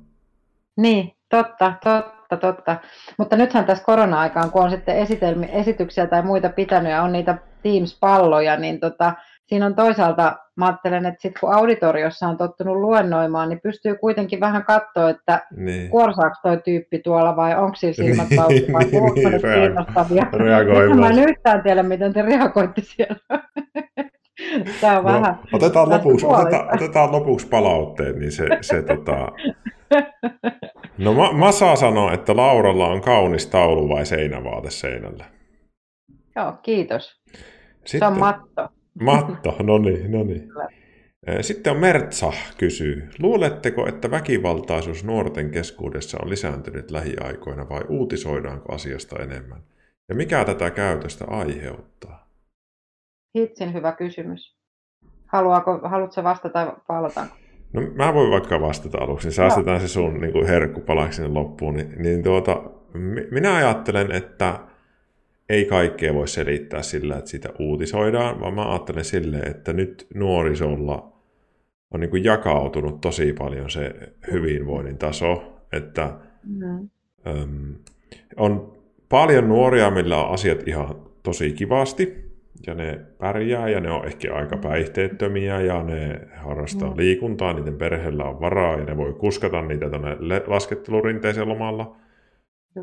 Niin, totta, totta, totta. Mutta nythän tässä korona-aikaan, kun on sitten esitelmi, esityksiä tai muita pitänyt ja on niitä Teams-palloja, niin tota, siinä on toisaalta, mä ajattelen, että sit kun auditoriossa on tottunut luennoimaan, niin pystyy kuitenkin vähän katsoa, että niin. kuorsaako toi tyyppi tuolla vai onko sillä silmät auki vai niin, onko ne kiinnostavia. Reagoi Mä en yhtään tiedä, miten te reagoitte siellä. Tämä on no, vähän... Otetaan lopuksi, otetaan, otetaan lopuksi palautteet, niin se, se tota... No Masa sanoo, että Lauralla on kaunis taulu vai seinävaate seinällä. Joo, kiitos. Sitten, se on matto. Matto, no niin, no niin. Sitten on Mertsa kysyy, luuletteko, että väkivaltaisuus nuorten keskuudessa on lisääntynyt lähiaikoina vai uutisoidaanko asiasta enemmän? Ja mikä tätä käytöstä aiheuttaa? Hitsin hyvä kysymys. Haluaako, haluatko vastata vai aloitanko? No mä voin vaikka vastata aluksi, niin säästetään no. se sun niin kuin herkku palaksi sinne loppuun. Niin, niin tuota, minä ajattelen, että ei kaikkea voi selittää sillä, että sitä uutisoidaan, vaan mä ajattelen silleen, että nyt nuorisolla on niin kuin jakautunut tosi paljon se hyvinvoinnin taso, että mm. äm, on paljon nuoria, millä on asiat ihan tosi kivasti, ja ne pärjää ja ne on ehkä aika päihteettömiä ja ne harrastaa mm. liikuntaa, niiden perheellä on varaa ja ne voi kuskata niitä tuonne laskettelurinteeseen lomalla.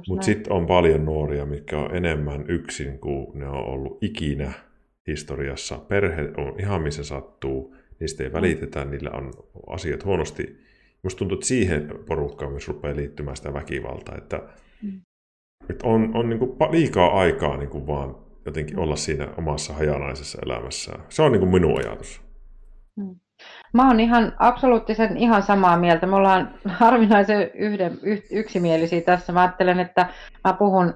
Mutta sitten on paljon nuoria, mitkä on enemmän yksin kuin ne on ollut ikinä historiassa. Perhe on ihan missä sattuu, niistä ei mm. välitetä, niillä on asiat huonosti. Musta tuntuu, että siihen porukkaan myös rupeaa liittymään sitä väkivaltaa, että, mm. että on, on niin kuin liikaa aikaa niin kuin vaan jotenkin olla siinä omassa hajanaisessa elämässään. Se on niin kuin minun ajatus. Mm. Mä oon ihan absoluuttisen ihan samaa mieltä. Me ollaan harvinaisen yhden, yksimielisiä tässä. Mä ajattelen, että mä puhun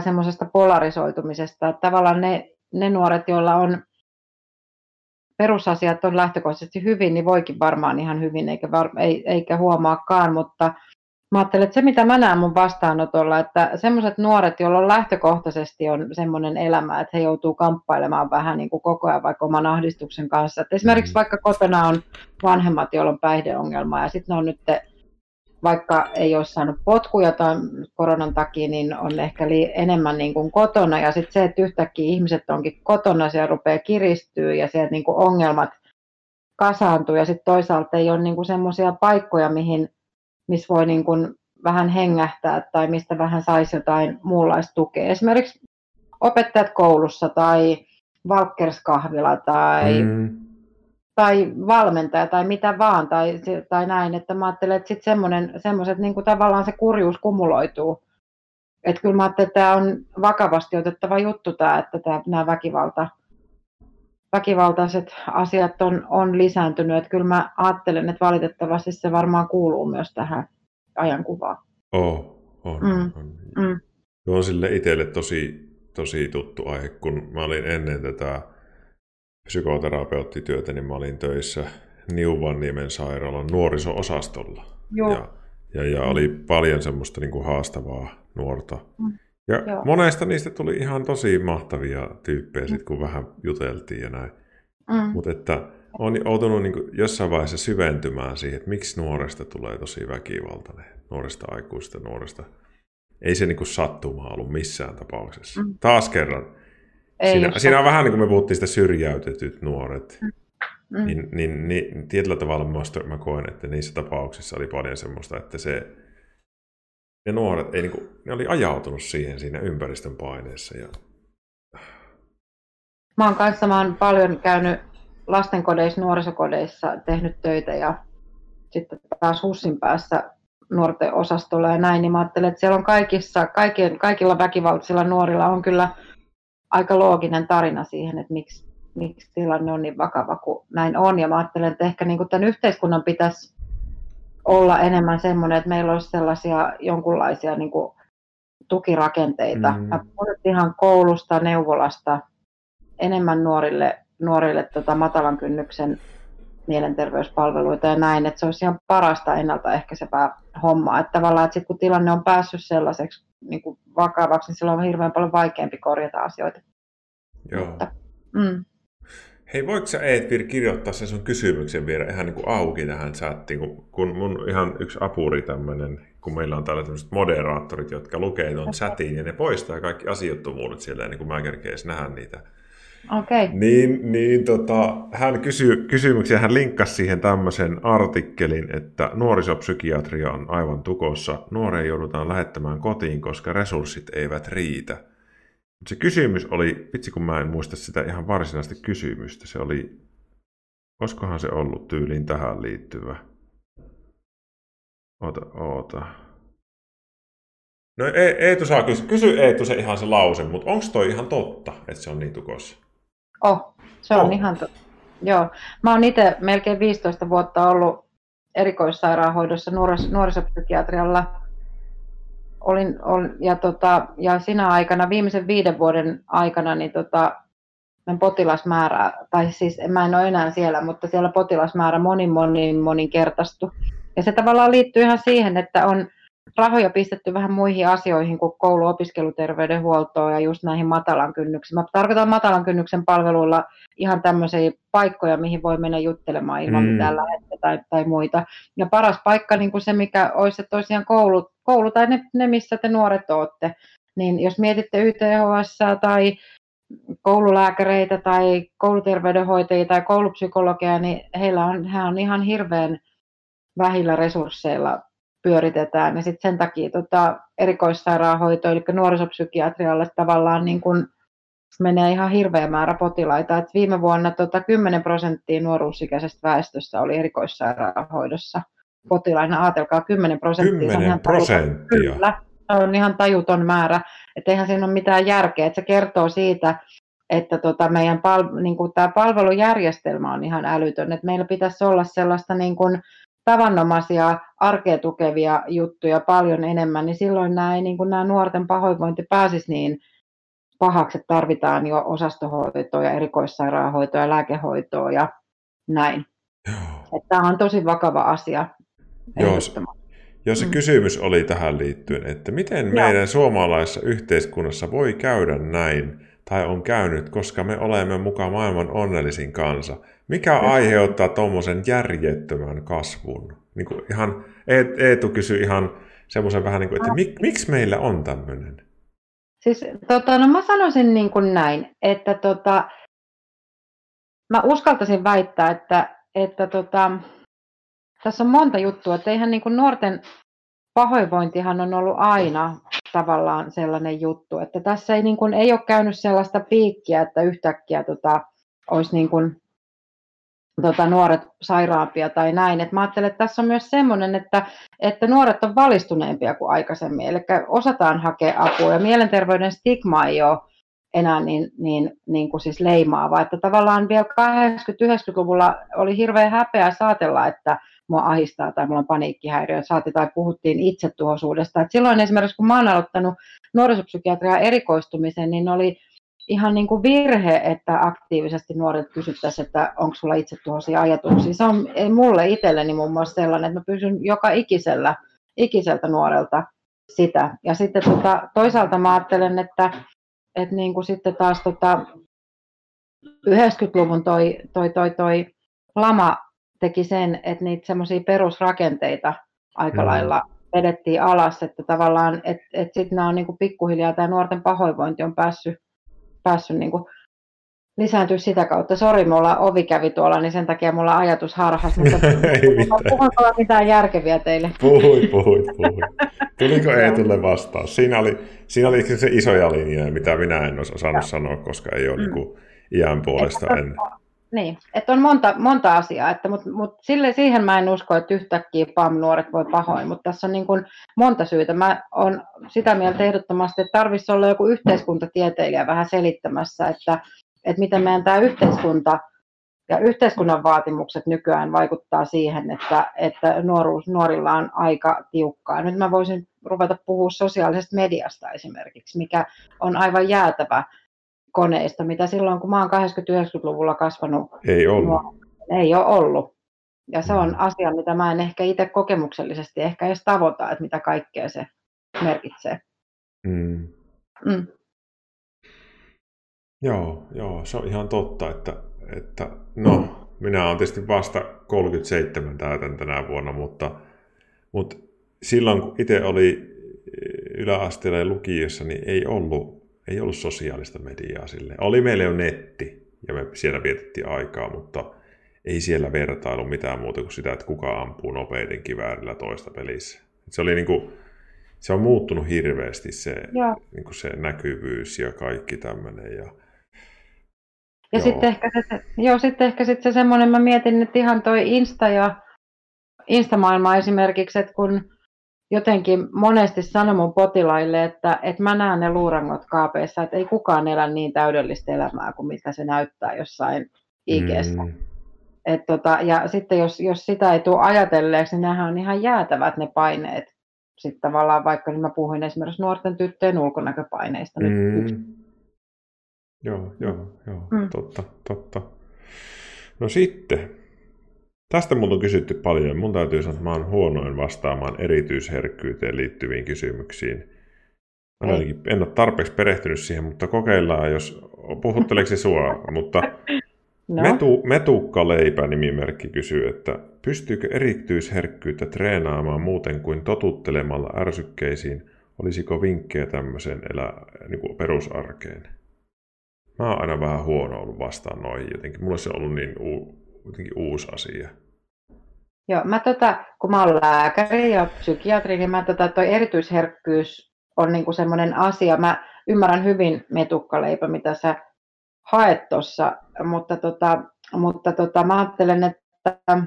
semmoisesta polarisoitumisesta, tavallaan ne, ne nuoret, joilla on perusasiat on lähtökohtaisesti hyvin, niin voikin varmaan ihan hyvin, eikä, var, ei, eikä huomaakaan, mutta Mä ajattelen, että se mitä mä näen mun vastaanotolla, että semmoiset nuoret, joilla on lähtökohtaisesti on semmoinen elämä, että he joutuu kamppailemaan vähän niin kuin koko ajan vaikka oman ahdistuksen kanssa. Että esimerkiksi mm. vaikka kotona on vanhemmat, joilla on päihdeongelma ja sitten on nyt, vaikka ei ole saanut potkuja tai koronan takia, niin on ehkä li- enemmän niin kuin kotona. Ja sitten se, että yhtäkkiä ihmiset onkin kotona, siellä rupeaa kiristyä ja sieltä niin kuin ongelmat kasaantuu ja sitten toisaalta ei ole niin semmoisia paikkoja, mihin missä voi niin kuin vähän hengähtää tai mistä vähän saisi jotain muunlaista tukea. Esimerkiksi opettajat koulussa tai Valkkerskahvila tai, mm. tai valmentaja tai mitä vaan tai, tai näin. Että mä ajattelen, että sitten semmoiset niin kuin tavallaan se kurjuus kumuloituu. Että kyllä mä ajattelen, että tämä on vakavasti otettava juttu tämä, että tämä, nämä väkivalta, väkivaltaiset asiat on, on lisääntynyt. Että kyllä mä ajattelen, että valitettavasti se varmaan kuuluu myös tähän ajankuvaan. Oh, on, mm. on. Mm. Se on sille itselle tosi, tosi tuttu aihe, kun mä olin ennen tätä psykoterapeuttityötä, niin mä olin töissä Niuvanniemen sairaalan nuoriso-osastolla. Joo. Ja, ja, ja oli paljon semmoista niin kuin haastavaa nuorta. Mm. Ja Joo. monesta niistä tuli ihan tosi mahtavia tyyppejä, sit, kun vähän juteltiin ja näin. Mm. Mutta että olen joutunut niin jossain vaiheessa syventymään siihen, että miksi nuoresta tulee tosi väkivaltainen, nuoresta aikuista, nuoresta. Ei se niin sattumaa ollut missään tapauksessa. Mm. Taas kerran. Ei siinä, siinä on vähän niin kuin me puhuttiin sitä syrjäytetyt nuoret. Mm. Mm. Niin, niin, niin, tietyllä tavalla mä koen, että niissä tapauksissa oli paljon semmoista, että se ne nuoret, ei niinku, ne oli ajautunut siihen siinä ympäristön paineessa. Ja... Mä oon kanssa mä oon paljon käynyt lastenkodeissa, nuorisokodeissa tehnyt töitä ja sitten taas HUSin päässä nuorten osastolla ja näin, niin mä ajattelen, että siellä on kaikissa, kaikilla, kaikilla väkivaltaisilla nuorilla on kyllä aika looginen tarina siihen, että miksi, miksi tilanne on niin vakava kuin näin on. Ja mä ajattelen, että ehkä niin tämän yhteiskunnan pitäisi olla enemmän semmoinen, että meillä olisi sellaisia jonkunlaisia niin kuin tukirakenteita. Mm. Mä ihan koulusta, neuvolasta, enemmän nuorille, nuorille tota matalan kynnyksen mielenterveyspalveluita ja näin, että se olisi ihan parasta ennaltaehkäisevää hommaa. Että tavallaan, että sit kun tilanne on päässyt sellaiseksi niin kuin vakavaksi, niin silloin on hirveän paljon vaikeampi korjata asioita. Joo. Mutta, mm. Hei, voiko sä Eetvir kirjoittaa sen sun kysymyksen vielä ihan niin kuin auki tähän chattiin, kun, kun mun ihan yksi apuri tämmöinen, kun meillä on täällä tämmöiset moderaattorit, jotka lukee tuon chatin ja ne poistaa kaikki asiattomuudet siellä, niin kuin mä kerkeen nähdä niitä. Okay. Niin, niin tota, hän kysyi kysymyksiä, hän linkkasi siihen tämmöisen artikkelin, että nuorisopsykiatria on aivan tukossa. Nuoreen joudutaan lähettämään kotiin, koska resurssit eivät riitä. Mutta se kysymys oli, vitsi kun mä en muista sitä ihan varsinaista kysymystä, se oli, olisikohan se ollut tyyliin tähän liittyvä. Oota, oota. No e- Eetu saa kysyä, kysy Eetu se ihan se lause, mutta onko toi ihan totta, että se on niin tukossa? Oh, se on oh. ihan totta. Joo. Mä oon itse melkein 15 vuotta ollut erikoissairaanhoidossa nuoris- nuorisopsykiatrialla olin, olin ja, tota, ja sinä aikana, viimeisen viiden vuoden aikana, niin tota, potilasmäärä, tai siis mä en ole enää siellä, mutta siellä potilasmäärä monin monin moninkertaistu. Ja se tavallaan liittyy ihan siihen, että on rahoja pistetty vähän muihin asioihin kuin kouluopiskeluterveydenhuoltoon ja just näihin matalan kynnyksen. Mä tarkoitan matalan kynnyksen palveluilla ihan tämmöisiä paikkoja, mihin voi mennä juttelemaan ilman mm. mitään lähettä tai, tai muita. Ja paras paikka, niin kuin se mikä olisi tosiaan koulu, koulu tai ne, ne, missä te nuoret olette. Niin jos mietitte YTHS tai koululääkäreitä tai kouluterveydenhoitajia tai koulupsykologeja, niin heillä on, he on ihan hirveän vähillä resursseilla pyöritetään. Ja sitten sen takia tota, erikoissairaanhoito, eli nuorisopsykiatrialle tavallaan niin kun menee ihan hirveä määrä potilaita. Et viime vuonna tota, 10 prosenttia nuoruusikäisestä väestöstä oli erikoissairaanhoidossa potilaina. Ajatelkaa 10 prosenttia. 10 prosenttia? Kyllä, se on ihan tajuton määrä. Että eihän siinä ole mitään järkeä. Et se kertoo siitä, että tota meidän pal- niin kuin tämä palvelujärjestelmä on ihan älytön. Et meillä pitäisi olla sellaista niin kuin tavanomaisia arkea tukevia juttuja paljon enemmän, niin silloin nämä, niin kuin nämä nuorten pahoinvointi pääsisi niin pahaksi, että tarvitaan jo osastohoitoa ja erikoissairaanhoitoa ja lääkehoitoa ja näin. Että tämä on tosi vakava asia. Joo, Joo, se mm. kysymys oli tähän liittyen, että miten Joo. meidän suomalaisessa yhteiskunnassa voi käydä näin, tai on käynyt, koska me olemme mukaan maailman onnellisin kansa. Mikä aiheuttaa tuommoisen järjettömän kasvun? Niin kuin ihan, Eetu kysyi ihan semmoisen vähän niin kuin, että mik, miksi meillä on tämmöinen? Siis tota, no mä sanoisin niin kuin näin, että tota, mä uskaltaisin väittää, että, että tota, tässä on monta juttua, että eihän niin kuin nuorten pahoinvointihan on ollut aina tavallaan sellainen juttu, että tässä ei, niin kuin, ei ole käynyt sellaista piikkiä, että yhtäkkiä tota, olisi niin kuin, tota, nuoret sairaampia tai näin. Et mä ajattelen, että tässä on myös semmoinen, että, että nuoret on valistuneempia kuin aikaisemmin, eli osataan hakea apua ja mielenterveyden stigma ei ole enää niin, niin, niin kuin siis leimaava. Että tavallaan vielä 80-90-luvulla oli hirveän häpeä saatella, että mua ahistaa tai mulla on paniikkihäiriö, saati tai puhuttiin itsetuhoisuudesta. Et silloin esimerkiksi kun mä oon aloittanut nuorisopsykiatrian erikoistumisen, niin oli ihan niin kuin virhe, että aktiivisesti nuoret kysyttäisiin, että onko sulla itsetuhoisia ajatuksia. Se on mulle itselleni muun muassa sellainen, että mä pysyn joka ikisellä, ikiseltä nuorelta sitä. Ja sitten tota, toisaalta mä ajattelen, että, että niin kuin sitten taas tota, 90-luvun toi, toi, toi, toi lama teki sen, että niitä semmoisia perusrakenteita aika mm. lailla vedettiin alas, että tavallaan, että et sitten nämä on niin kuin pikkuhiljaa, tämä nuorten pahoinvointi on päässyt, päässyt niin kuin lisääntyä sitä kautta. Sori, mulla ovi kävi tuolla, niin sen takia mulla ajatus harhas, mutta puhunko mitään järkeviä teille? Puhui, puhui, puhui. Tuliko Eetulle vastaus? Siinä oli, siinä oli se isoja linjoja, mitä minä en olisi osannut sanoa, koska ei ole mm. niin kuin iän puolesta ennen. Niin, että on monta, monta asiaa, että, mutta mut sille, siihen mä en usko, että yhtäkkiä PAM-nuoret voi pahoin, mutta tässä on niin kuin monta syytä. Mä olen sitä mieltä ehdottomasti, että tarvitsisi olla joku yhteiskuntatieteilijä vähän selittämässä, että, että miten meidän tämä yhteiskunta ja yhteiskunnan vaatimukset nykyään vaikuttaa siihen, että, että nuoruus, nuorilla on aika tiukkaa. Nyt mä voisin ruveta puhua sosiaalisesta mediasta esimerkiksi, mikä on aivan jäätävä koneista, mitä silloin, kun mä oon 80-90-luvulla kasvanut. Ei ollut. Ei ole ollut. Ja se on mm. asia, mitä mä en ehkä itse kokemuksellisesti ehkä edes tavoita, että mitä kaikkea se merkitsee. Mm. Mm. Joo, joo, se on ihan totta, että, että no, minä olen tietysti vasta 37 täytän tänä vuonna, mutta, mutta silloin kun itse oli yläasteella ja lukiossa, niin ei ollut ei ollut sosiaalista mediaa sille. Oli meillä jo netti ja me siellä vietettiin aikaa, mutta ei siellä vertailu mitään muuta kuin sitä, että kuka ampuu nopeiten kiväärillä toista pelissä. Se oli niin kuin, se on muuttunut hirveästi se, niin kuin se näkyvyys ja kaikki tämmöinen. Ja, ja sitten ehkä se, joo, sitten ehkä sitten se semmoinen, mä mietin, että ihan toi Insta ja Instamaailma esimerkiksi, että kun jotenkin monesti sanon mun potilaille, että, että mä näen ne luurangot kaapeissa, että ei kukaan elä niin täydellistä elämää kuin mitä se näyttää jossain ig mm. Et tota, ja sitten jos, jos sitä ei tule ajatelleeksi, niin nehän on ihan jäätävät ne paineet. Sitten tavallaan vaikka niin mä puhuin esimerkiksi nuorten tyttöjen ulkonäköpaineista. Mm. Nyt Joo, joo, joo, mm. totta, totta. No sitten, Tästä multa on kysytty paljon. Mun täytyy sanoa, että mä oon huonoin vastaamaan erityisherkkyyteen liittyviin kysymyksiin. Mä en, en ole tarpeeksi perehtynyt siihen, mutta kokeillaan, jos puhutteleeko se sua. Mutta no. Metu, Metukka Leipä nimimerkki kysyy, että pystyykö erityisherkkyyttä treenaamaan muuten kuin totuttelemalla ärsykkeisiin? Olisiko vinkkejä tämmöiseen elä, niin kuin perusarkeen? mä oon aina vähän huono ollut vastaan noihin jotenkin. Mulla se on ollut niin u, jotenkin uusi asia. Joo, mä tota, kun mä oon lääkäri ja psykiatri, niin mä tota, toi erityisherkkyys on niinku semmoinen asia. Mä ymmärrän hyvin metukkaleipä, mitä sä haet tuossa, mutta, tota, mutta tota, mä ajattelen, että,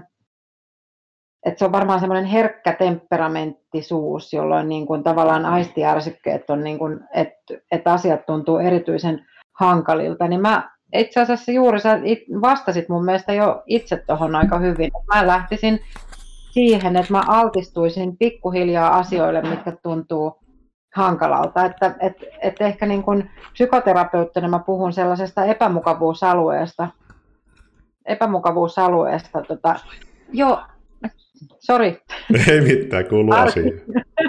että se on varmaan semmoinen herkkä temperamenttisuus, jolloin niin kuin tavallaan aistiärsykkeet on, niin kuin, että, että asiat tuntuu erityisen hankalilta, niin mä itse asiassa juuri sä vastasit mun mielestä jo itse tuohon aika hyvin. Mä lähtisin siihen, että mä altistuisin pikkuhiljaa asioille, mitkä tuntuu hankalalta. Että, et, et ehkä niin kuin psykoterapeuttina mä puhun sellaisesta epämukavuusalueesta, epämukavuusalueesta. Tota, joo, sori. Ei mitään, kuuluu asia.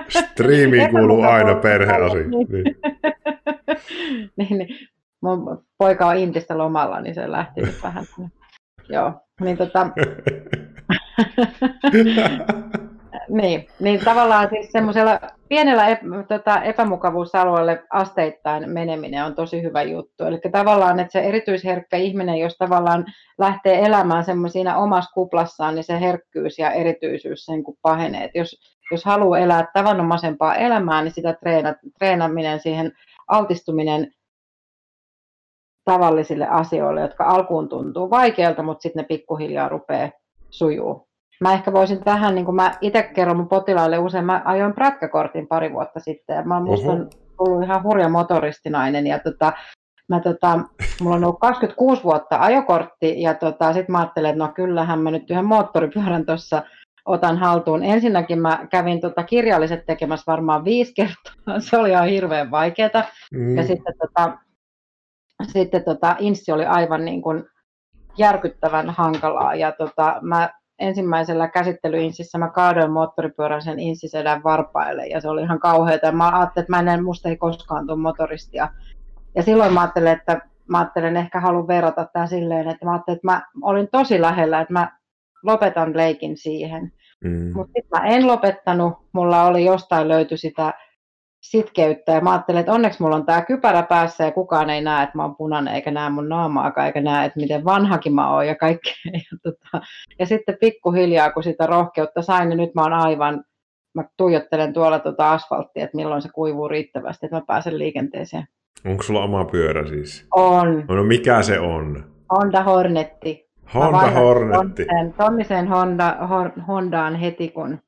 Striimiin kuuluu aina perheasia. Niin. niin, niin. Mun poika on Intistä lomalla, niin se lähti nyt vähän. Joo, niin tota... niin, niin tavallaan siis semmoisella pienellä ep, tota, epämukavuusalueelle asteittain meneminen on tosi hyvä juttu. Eli tavallaan, että se erityisherkkä ihminen, jos tavallaan lähtee elämään siinä omassa kuplassaan, niin se herkkyys ja erityisyys sen kuin pahenee. Et jos, jos haluaa elää tavanomaisempaa elämää, niin sitä treena, treenaminen siihen altistuminen tavallisille asioille, jotka alkuun tuntuu vaikealta, mutta sitten ne pikkuhiljaa rupeaa sujuu. Mä ehkä voisin tähän, niin kuin mä itse kerron mun potilaille usein, mä ajoin prätkäkortin pari vuotta sitten ja mä musta on ollut ihan hurja motoristinainen ja tota, mä tota, mulla on ollut 26 vuotta ajokortti ja tota, sitten mä ajattelin, että no kyllähän mä nyt yhden moottoripyörän tuossa otan haltuun. Ensinnäkin mä kävin tota kirjalliset tekemässä varmaan viisi kertaa, se oli ihan hirveän vaikeaa. Mm. Ja sitten, tota, sitten tota, inssi oli aivan niin kuin järkyttävän hankalaa ja tota, mä ensimmäisellä käsittelyinsissä mä kaadoin moottoripyörän sen insisedän varpaille ja se oli ihan kauheata. Mä ajattelin, että mä en musta ei koskaan tule motoristia. Ja silloin mä ajattelin, että mä ajattelen, ehkä haluan verrata tämän silleen, että mä ajattelin, että mä olin tosi lähellä, että mä lopetan leikin siihen. Mm. Mutta sitten mä en lopettanut, mulla oli jostain löyty sitä sitkeyttä ja mä ajattelin, että onneksi mulla on tämä kypärä päässä ja kukaan ei näe, että mä oon punainen eikä näe mun naamaakaan eikä näe, että miten vanhakin mä oon ja kaikkea. Ja, tota, ja sitten pikkuhiljaa, kun sitä rohkeutta sain, niin nyt mä oon aivan, mä tuijottelen tuolla tuota asfalttia, että milloin se kuivuu riittävästi, että mä pääsen liikenteeseen. Onko sulla oma pyörä siis? On. No mikä se on? Honda Hornetti. Honda Hornetti. Tonniseen Honda, Hondaan heti kun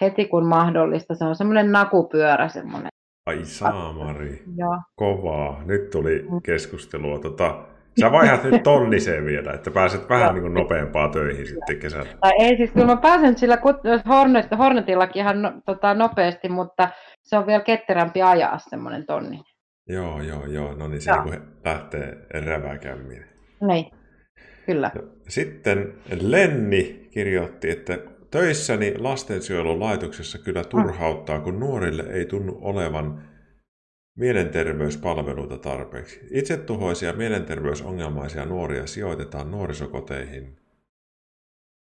heti kun mahdollista. Se on semmoinen nakupyörä semmoinen. Ai saamari. Joo. Kovaa. Nyt tuli mm. keskustelua. Tota, sä vaihdat nyt tonniseen vielä, että pääset vähän niin nopeampaa töihin sitten kesällä. Tai ei siis, kyllä mä pääsen sillä Hornet, Hornetillakin ihan no, tota, nopeasti, mutta se on vielä ketterämpi ajaa semmoinen tonni. Joo, joo, joo. No niin se niin lähtee räväkämmin. Niin, kyllä. Sitten Lenni kirjoitti, että Töissäni lastensuojelulaitoksessa kyllä turhauttaa, kun nuorille ei tunnu olevan mielenterveyspalveluita tarpeeksi. Itsetuhoisia mielenterveysongelmaisia nuoria sijoitetaan nuorisokoteihin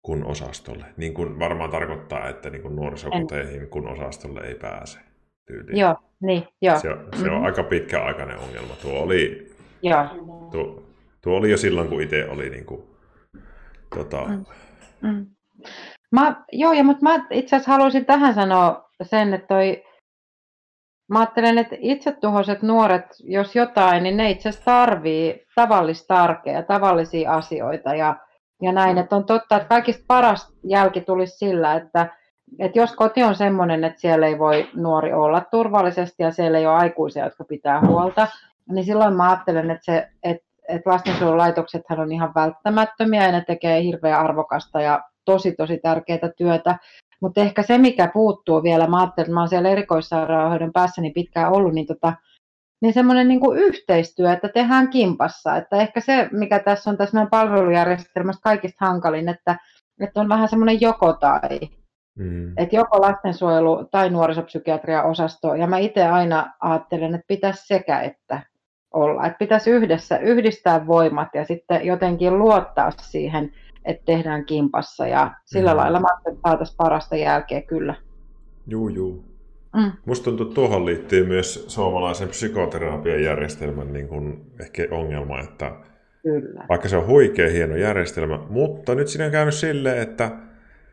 kun osastolle. Niin kuin varmaan tarkoittaa, että niin kuin nuorisokoteihin kun osastolle ei pääse. Tyyliin. Joo, niin, joo. Se, on, se on mm-hmm. aika pitkäaikainen ongelma. Tuo oli, joo. Tuo, tuo oli jo silloin, kun itse oli niin kuin, tota, mm. Mm. Mä, joo, ja, mutta mä itse asiassa haluaisin tähän sanoa sen, että toi, mä ajattelen, että itsetuhoiset nuoret, jos jotain, niin ne itse asiassa tarvii tavallista arkea, tavallisia asioita ja, ja näin. Että on totta, että kaikista paras jälki tulisi sillä, että, että jos koti on sellainen, että siellä ei voi nuori olla turvallisesti ja siellä ei ole aikuisia, jotka pitää huolta, niin silloin mä ajattelen, että, se, että, että lastensuojelulaitoksethan on ihan välttämättömiä ja ne tekee hirveän arvokasta ja tosi tosi tärkeää työtä. Mutta ehkä se, mikä puuttuu vielä, mä ajattelin, että mä oon siellä erikoissairaanhoidon päässä niin pitkään ollut, niin, tota, niin semmoinen niin yhteistyö, että tehdään kimpassa. Että ehkä se, mikä tässä on tässä meidän palvelujärjestelmässä kaikista hankalin, että, että on vähän semmoinen joko tai. Mm. Että joko lastensuojelu tai nuorisopsykiatria osasto. Ja mä itse aina ajattelen, että pitäisi sekä että olla. Että pitäisi yhdessä yhdistää voimat ja sitten jotenkin luottaa siihen että tehdään kimpassa ja sillä mm. lailla mä saataisiin parasta jälkeä kyllä. Juu, juu. Mm. Musta tuntuu, että tuohon liittyy myös suomalaisen psykoterapian järjestelmän niin kuin ehkä ongelma, että Kyllä. vaikka se on huikea hieno järjestelmä, mutta nyt siinä on käynyt silleen, että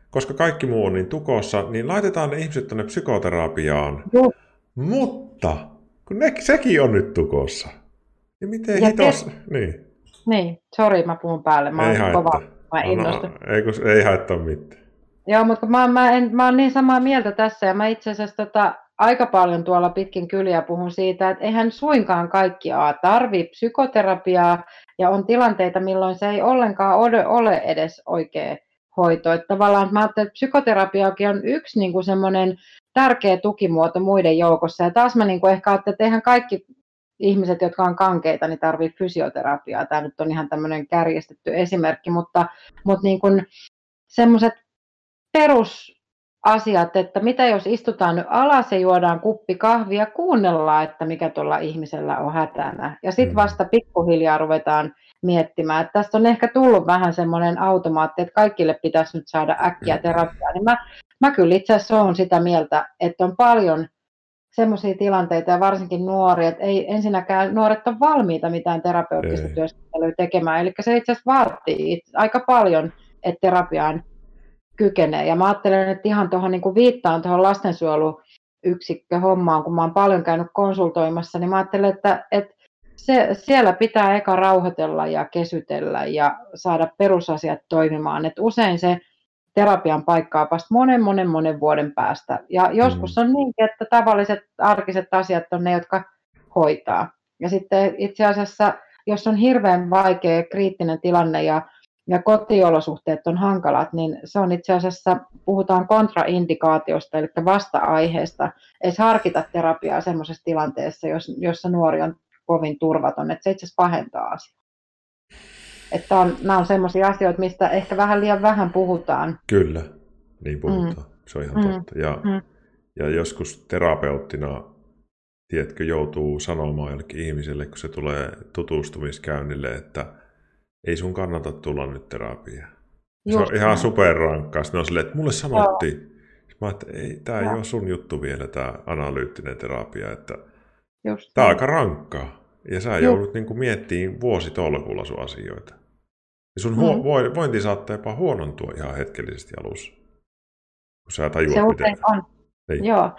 koska kaikki muu on niin tukossa, niin laitetaan ne ihmiset tuonne psykoterapiaan. Joo. Mutta kun ne, sekin on nyt tukossa. Niin miten ja hitos... Te... Niin. Niin, sori, mä puhun päälle. Mä ei. Kova. Mä no, no, ei, kun, ei haittaa mitään. Joo, mutta mä, mä, en, mä oon niin samaa mieltä tässä ja mä itse asiassa tota, aika paljon tuolla pitkin kyliä puhun siitä, että eihän suinkaan kaikki A tarvii psykoterapiaa ja on tilanteita, milloin se ei ollenkaan ole, ole edes oikea hoito. Että tavallaan mä ajattelen, että psykoterapiakin on yksi niin kuin semmoinen tärkeä tukimuoto muiden joukossa. Ja taas mä niin kuin ehkä ajattelen, että eihän kaikki ihmiset, jotka on kankeita, niin tarvii fysioterapiaa. Tämä nyt on ihan tämmöinen kärjestetty esimerkki, mutta, mutta niin kuin semmoiset perusasiat, että mitä jos istutaan nyt alas ja juodaan kuppi kahvia, kuunnellaan, että mikä tuolla ihmisellä on hätänä. Ja sitten mm. vasta pikkuhiljaa ruvetaan miettimään. Että tästä on ehkä tullut vähän semmoinen automaatti, että kaikille pitäisi nyt saada äkkiä mm. terapiaa. Niin mä, mä kyllä itse asiassa olen sitä mieltä, että on paljon semmoisia tilanteita ja varsinkin nuoria, että ei ensinnäkään nuoret ole valmiita mitään terapeuttista ei. työskentelyä tekemään. Eli se itse asiassa vaatii aika paljon, että terapiaan kykenee. Ja mä ajattelen, että ihan tuohon niin viittaan tuohon lastensuojeluyksikkö-hommaan, kun mä oon paljon käynyt konsultoimassa, niin mä ajattelen, että, että se, siellä pitää eka rauhoitella ja kesytellä ja saada perusasiat toimimaan. Et usein se terapian paikkaa vasta monen, monen, monen vuoden päästä. Ja joskus mm. on niin, että tavalliset arkiset asiat on ne, jotka hoitaa. Ja sitten itse asiassa, jos on hirveän vaikea kriittinen tilanne ja, ja kotiolosuhteet on hankalat, niin se on itse asiassa, puhutaan kontraindikaatiosta, eli vasta-aiheesta, edes harkita terapiaa semmoisessa tilanteessa, jos, jossa nuori on kovin turvaton, että se itse asiassa pahentaa asiaa. Että on, nämä on sellaisia asioita, mistä ehkä vähän liian vähän puhutaan. Kyllä, niin puhutaan. Mm. Se on ihan mm. totta. Ja, mm. ja joskus terapeuttina, tiedätkö, joutuu sanomaan jollekin ihmiselle, kun se tulee tutustumiskäynnille, että ei sun kannata tulla nyt terapiaan. Se on ihan superrankkaa. Sitten on silleen, että mulle sanottiin. Joo. Mä että ei, tämä ei ole sun juttu vielä, tämä analyyttinen terapia. Että Just tämä on aika rankkaa. Ja sä joudut niin miettimään vuositolkulla sun asioita. Ja sun mm. vo- vointi saattaa jopa huonontua ihan hetkellisesti alussa, kun sä tajuat, Se usein on. Niin. Joo.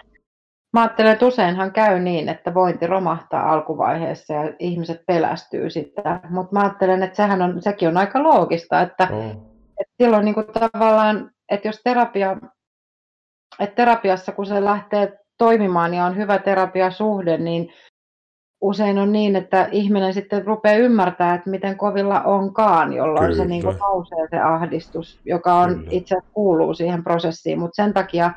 Mä ajattelen, että useinhan käy niin, että vointi romahtaa alkuvaiheessa ja ihmiset pelästyy sitä. Mutta mä ajattelen, että sehän on, sekin on aika loogista, että, oh. että silloin niin kuin tavallaan, että jos terapia, että terapiassa kun se lähtee toimimaan ja on hyvä terapiasuhde, niin usein on niin, että ihminen sitten rupeaa ymmärtää, että miten kovilla onkaan, jolloin Kyllä. se niin kuin nousee se ahdistus, joka on Kyllä. itse kuuluu siihen prosessiin, mutta sen takia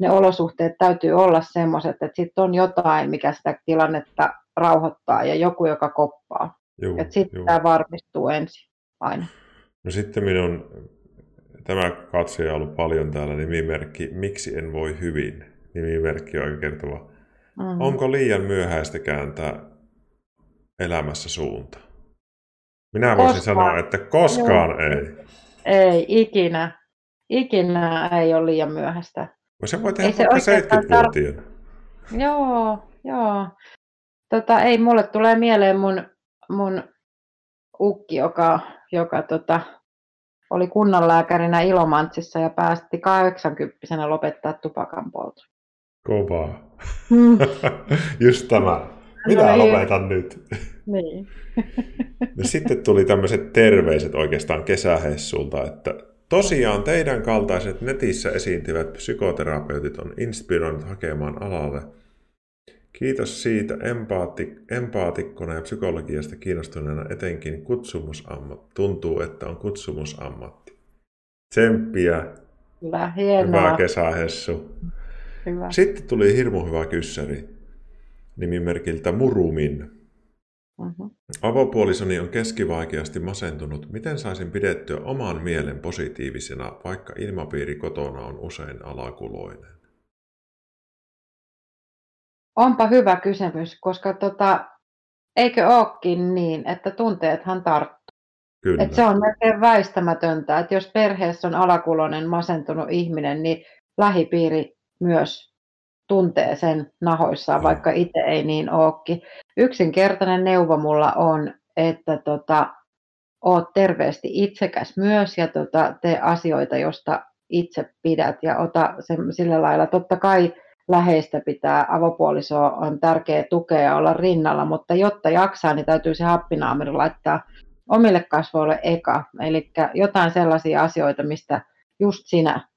ne olosuhteet täytyy olla semmoiset, että sitten on jotain, mikä sitä tilannetta rauhoittaa ja joku, joka koppaa. että sitten tämä varmistuu ensin aina. No sitten minun, tämä katsoja on ollut paljon täällä, nimimerkki Miksi en voi hyvin. Nimimerkki on aika kertova Mm. Onko liian myöhäistä kääntää elämässä suunta? Minä voisin koskaan. sanoa, että koskaan Joo. ei. Ei, ikinä. Ikinä ei ole liian myöhäistä. Se voi tehdä vaikka 70-vuotiaana. Tar... Joo, joo. Tota, ei, mulle tulee mieleen mun, mun ukki, joka, joka tota, oli kunnanlääkärinä Ilomantsissa ja päästi 80 lopettaa tupakan polton. Kovaa. Mm. Just tämä. Minä no, lopetan nyt. Niin. no sitten tuli tämmöiset terveiset oikeastaan kesähessulta, että tosiaan teidän kaltaiset netissä esiintyvät psykoterapeutit on inspiroinut hakemaan alalle. Kiitos siitä empaati, empaatikkona ja psykologiasta kiinnostuneena etenkin kutsumusammatti. Tuntuu, että on kutsumusammatti. Tsemppiä. Hyvä, hienoa. Hyvä kesähessu. Hyvä. Sitten tuli hirmu hyvä kyssäri nimimerkiltä Murumin. Uh-huh. Avopuolisoni on keskivaikeasti masentunut. Miten saisin pidettyä oman mielen positiivisena, vaikka ilmapiiri kotona on usein alakuloinen? Onpa hyvä kysymys, koska tota, eikö olekin niin, että tunteethan tarttuu. Kyllä. Et se on melkein väistämätöntä, että jos perheessä on alakuloinen masentunut ihminen, niin lähipiiri myös tuntee sen nahoissaan, vaikka itse ei niin ookin. Yksinkertainen neuvo mulla on, että tota, oot terveesti itsekäs myös ja tota, tee asioita, josta itse pidät ja ota sen, sillä lailla. Totta kai läheistä pitää, avopuoliso on tärkeä tukea ja olla rinnalla, mutta jotta jaksaa, niin täytyy se happinaamari laittaa omille kasvoille eka. Eli jotain sellaisia asioita, mistä just sinä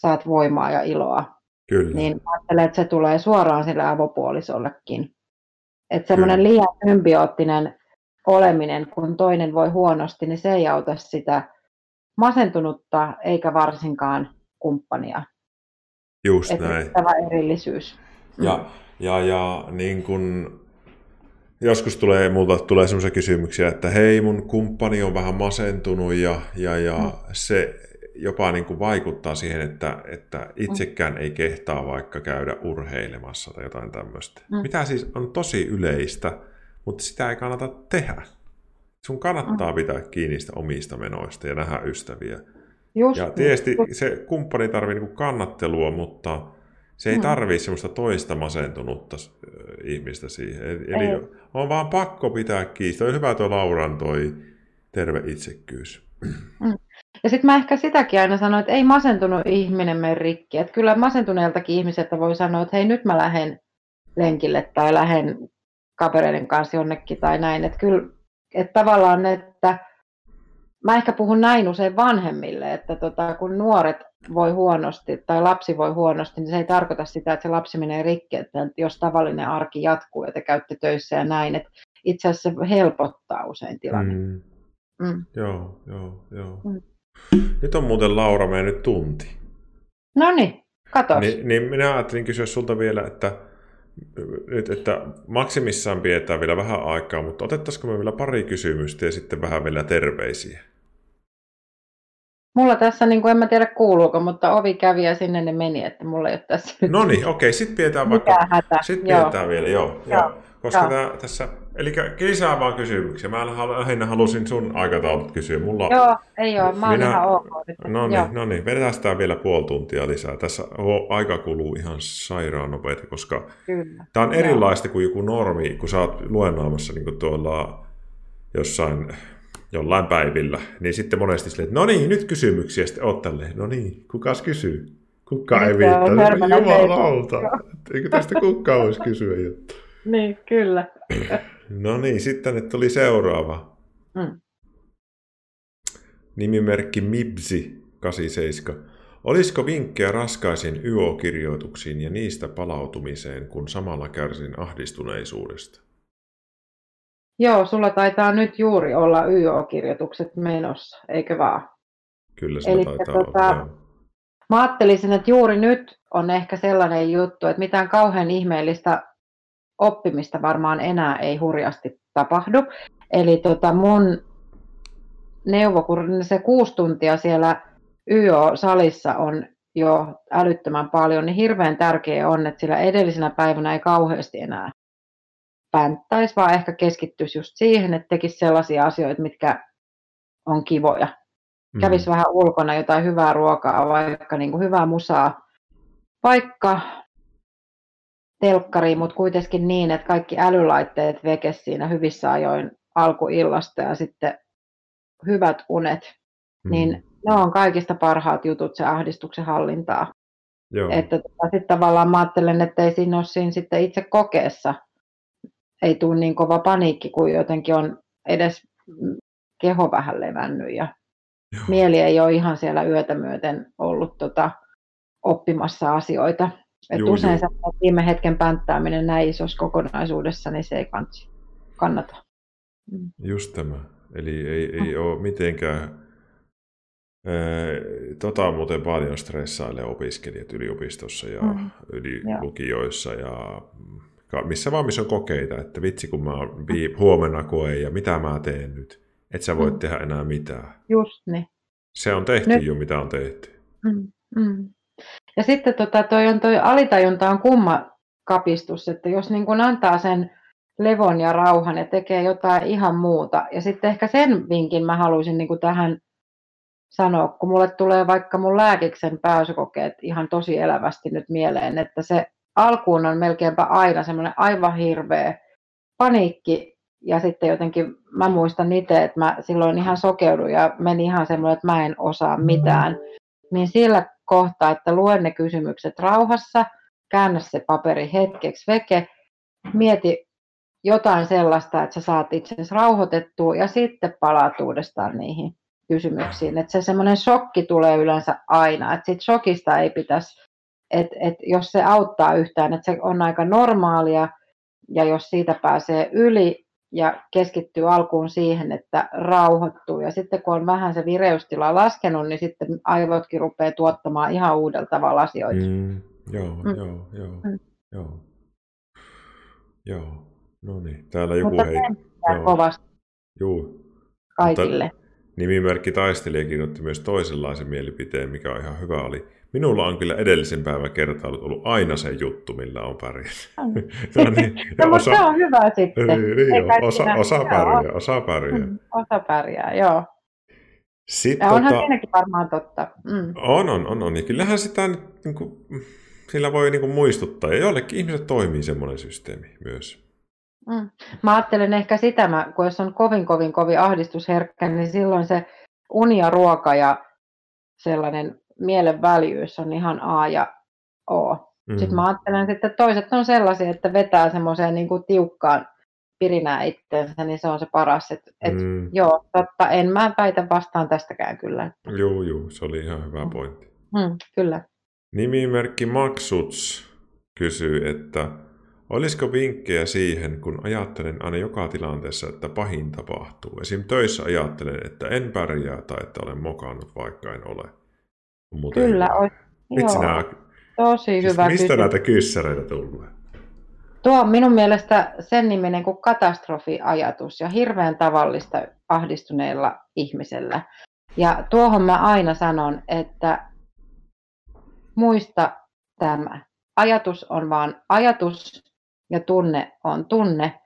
saat voimaa ja iloa. Kyllä. Niin ajattelen, että se tulee suoraan sille avopuolisollekin. Että semmoinen liian symbioottinen oleminen, kun toinen voi huonosti, niin se ei auta sitä masentunutta eikä varsinkaan kumppania. Just että näin. Tämä erillisyys. Ja, ja, ja niin kun joskus tulee, multa tulee sellaisia kysymyksiä, että hei, mun kumppani on vähän masentunut ja, ja, ja mm. se jopa niin kuin vaikuttaa siihen, että, että itsekään ei kehtaa vaikka käydä urheilemassa tai jotain tämmöistä. Mm. Mitä siis on tosi yleistä, mutta sitä ei kannata tehdä. Sun kannattaa mm. pitää kiinni sitä omista menoista ja nähdä ystäviä. Just, ja tietysti just. se kumppani tarvitsee niin kannattelua, mutta se ei mm. tarvitse semmoista toista masentunutta ihmistä siihen. Eli ei. on vaan pakko pitää kiinni. On hyvä tuo Lauran toi terve itsekkyys. Mm. Ja sitten mä ehkä sitäkin aina sanoin, että ei masentunut ihminen mene rikki. Että kyllä masentuneeltakin ihmiseltä voi sanoa, että hei nyt mä lähden lenkille tai lähden kavereiden kanssa jonnekin tai näin. Että kyllä, että tavallaan, että mä ehkä puhun näin usein vanhemmille, että tota, kun nuoret voi huonosti tai lapsi voi huonosti, niin se ei tarkoita sitä, että se lapsi menee rikki, että jos tavallinen arki jatkuu ja te käytte töissä ja näin, että itse asiassa se helpottaa usein tilanne. Mm. Mm. Joo, joo, joo. Mm. Nyt on muuten Laura mennyt tunti. No niin, katos. Niin, niin minä ajattelin kysyä sulta vielä, että nyt, että maksimissaan pidetään vielä vähän aikaa, mutta otettaisiko me vielä pari kysymystä ja sitten vähän vielä terveisiä? Mulla tässä, niin kuin en mä tiedä kuuluuko, mutta ovi kävi ja sinne ne meni, että mulla ei ole tässä No niin, okei, sitten pidetään vaikka, sitten pidetään vielä, joo. joo. joo. Koska joo. Tää, tässä, eli lisää vaan kysymyksiä. Mä lähinnä halusin sun aikataulut kysyä. Mulla, joo, ei ole, mä minä, ihan ok. No niin, no niin, vedetään sitä vielä puoli tuntia lisää. Tässä aika kuluu ihan sairaan nopeasti, koska Kyllä. tämä on erilaista kuin joku normi, kun sä oot luennoimassa niin tuolla jossain jollain päivillä, niin sitten monesti silleen, että no niin, nyt kysymyksiä, sitten oot tälleen, no niin, kukas kysyy? Kuka ei viittaa? Jumalauta, eikö tästä kukaan voisi kysyä jotta. Niin, kyllä. No niin, sitten että tuli seuraava. Mm. Nimimerkki Mibsi 87. Olisiko vinkkejä raskaisiin YO-kirjoituksiin ja niistä palautumiseen, kun samalla kärsin ahdistuneisuudesta? Joo, sulla taitaa nyt juuri olla YO-kirjoitukset menossa, eikö vaan? Kyllä se taitaa tota, olla, Mä ajattelisin, että juuri nyt on ehkä sellainen juttu, että mitään kauhean ihmeellistä oppimista varmaan enää ei hurjasti tapahdu. Eli tota mun neuvo, kun se kuusi tuntia siellä YO-salissa on jo älyttömän paljon, niin hirveän tärkeää on, että sillä edellisenä päivänä ei kauheasti enää pänttäisi, vaan ehkä keskittyisi just siihen, että tekisi sellaisia asioita, mitkä on kivoja. Mm. Kävisi vähän ulkona jotain hyvää ruokaa, vaikka niin kuin hyvää musaa, vaikka telkkariin, mutta kuitenkin niin, että kaikki älylaitteet veke siinä hyvissä ajoin alkuillasta ja sitten hyvät unet, mm. niin ne on kaikista parhaat jutut se ahdistuksen hallintaa. Joo. Että tota, sitten tavallaan mä ajattelen, että ei siinä ole siinä sitten itse kokeessa, ei tule niin kova paniikki, kuin jotenkin on edes keho vähän levännyt ja Joo. mieli ei ole ihan siellä yötä myöten ollut tota, oppimassa asioita. Et juu, usein juu. viime hetken pänttääminen näin isossa kokonaisuudessa, niin se ei kannata. Mm. Just tämä. Eli ei, ei mm. ole mitenkään... Tota on muuten paljon stressaille opiskelijat yliopistossa ja mm. lukioissa ja missä vaan missä on kokeita, että vitsi kun mä oon huomenna koe ja mitä mä teen nyt. Et sä voit mm. tehdä enää mitään. Just niin. Se on tehty nyt. jo, mitä on tehty. Mm. Mm. Ja sitten tota, toi, on, toi alitajunta on kumma kapistus, että jos niin kun antaa sen levon ja rauhan ja tekee jotain ihan muuta. Ja sitten ehkä sen vinkin mä haluaisin niin kuin tähän sanoa, kun mulle tulee vaikka mun lääkiksen pääsykokeet ihan tosi elävästi nyt mieleen, että se alkuun on melkeinpä aina semmoinen aivan hirveä paniikki ja sitten jotenkin mä muistan itse, että mä silloin ihan sokeuduin ja meni ihan semmoinen, että mä en osaa mitään. Niin sillä kohtaa, että luen ne kysymykset rauhassa, käännä se paperi hetkeksi veke, mieti jotain sellaista, että sä saat itsesi rauhoitettua ja sitten palaat uudestaan niihin kysymyksiin. Että se semmoinen shokki tulee yleensä aina, että sit shokista ei pitäisi, että, että jos se auttaa yhtään, että se on aika normaalia ja jos siitä pääsee yli ja keskittyy alkuun siihen, että rauhoittuu ja sitten kun on vähän se vireystila laskenut, niin sitten aivotkin rupeaa tuottamaan ihan uudella tavalla asioita. Mm, joo, mm. joo, joo, mm. joo. Joo, no niin. Täällä joku Mutta hei. Joo. kovasti Juu. kaikille. Mutta nimimerkki taistelija kirjoitti myös toisenlaisen mielipiteen, mikä on ihan hyvä oli. Minulla on kyllä edellisen päivän kertailut ollut aina se juttu, millä on pärjännyt. no, niin, no, osa... se on hyvä sitten. Niin, niin osa, osa pärjää, osa pärjää. Mm, osa pärjää, joo. Sitten, ja onhan tota... siinäkin varmaan totta. Mm. On, on, on, on. Ja kyllähän sitä niin kuin, sillä voi niin kuin, muistuttaa. Ja joillekin ihmiset toimii semmoinen systeemi myös. Mm. Mä ajattelen ehkä sitä, mä, kun jos on kovin, kovin, kovin ahdistusherkkä, niin silloin se uni ja ruoka ja sellainen mielen väljyys on ihan A ja O. Mm. Sitten mä ajattelen, että toiset on sellaisia, että vetää semmoiseen niin kuin tiukkaan pirinää itsensä, niin se on se paras. Et, et, mm. Joo, totta, en mä väitä vastaan tästäkään kyllä. Joo, joo, se oli ihan hyvä pointti. Mm, kyllä. Nimimerkki Maksuts kysyy, että olisiko vinkkejä siihen, kun ajattelen aina joka tilanteessa, että pahin tapahtuu. Esim. töissä ajattelen, että en pärjää tai että olen mokannut, vaikka en ole. Muuten Kyllä, olisi. Vitsi nämä... Tosi siis hyvä Mistä kysymys. näitä kyssäreitä tulee? Tuo on minun mielestä sen niminen kuin katastrofiajatus ja hirveän tavallista ahdistuneilla ihmisellä. Ja tuohon mä aina sanon, että muista tämä. Ajatus on vain ajatus ja tunne on tunne.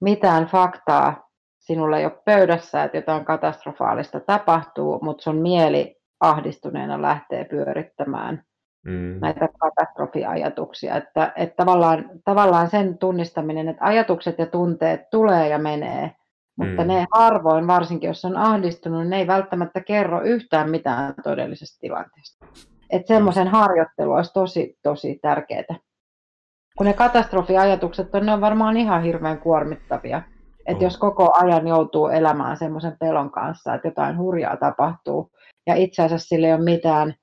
Mitään faktaa sinulla ei ole pöydässä, että jotain katastrofaalista tapahtuu, mutta sun mieli ahdistuneena lähtee pyörittämään mm. näitä katastrofiajatuksia. Että, että tavallaan, tavallaan sen tunnistaminen, että ajatukset ja tunteet tulee ja menee, mutta mm. ne harvoin, varsinkin jos on ahdistunut, ne ei välttämättä kerro yhtään mitään todellisesta tilanteesta. Että semmoisen harjoittelu olisi tosi, tosi tärkeää. Kun ne katastrofiajatukset on, ne on varmaan ihan hirveän kuormittavia. Että jos koko ajan joutuu elämään semmoisen pelon kanssa, että jotain hurjaa tapahtuu, ja itse asiassa sille ei ole mitään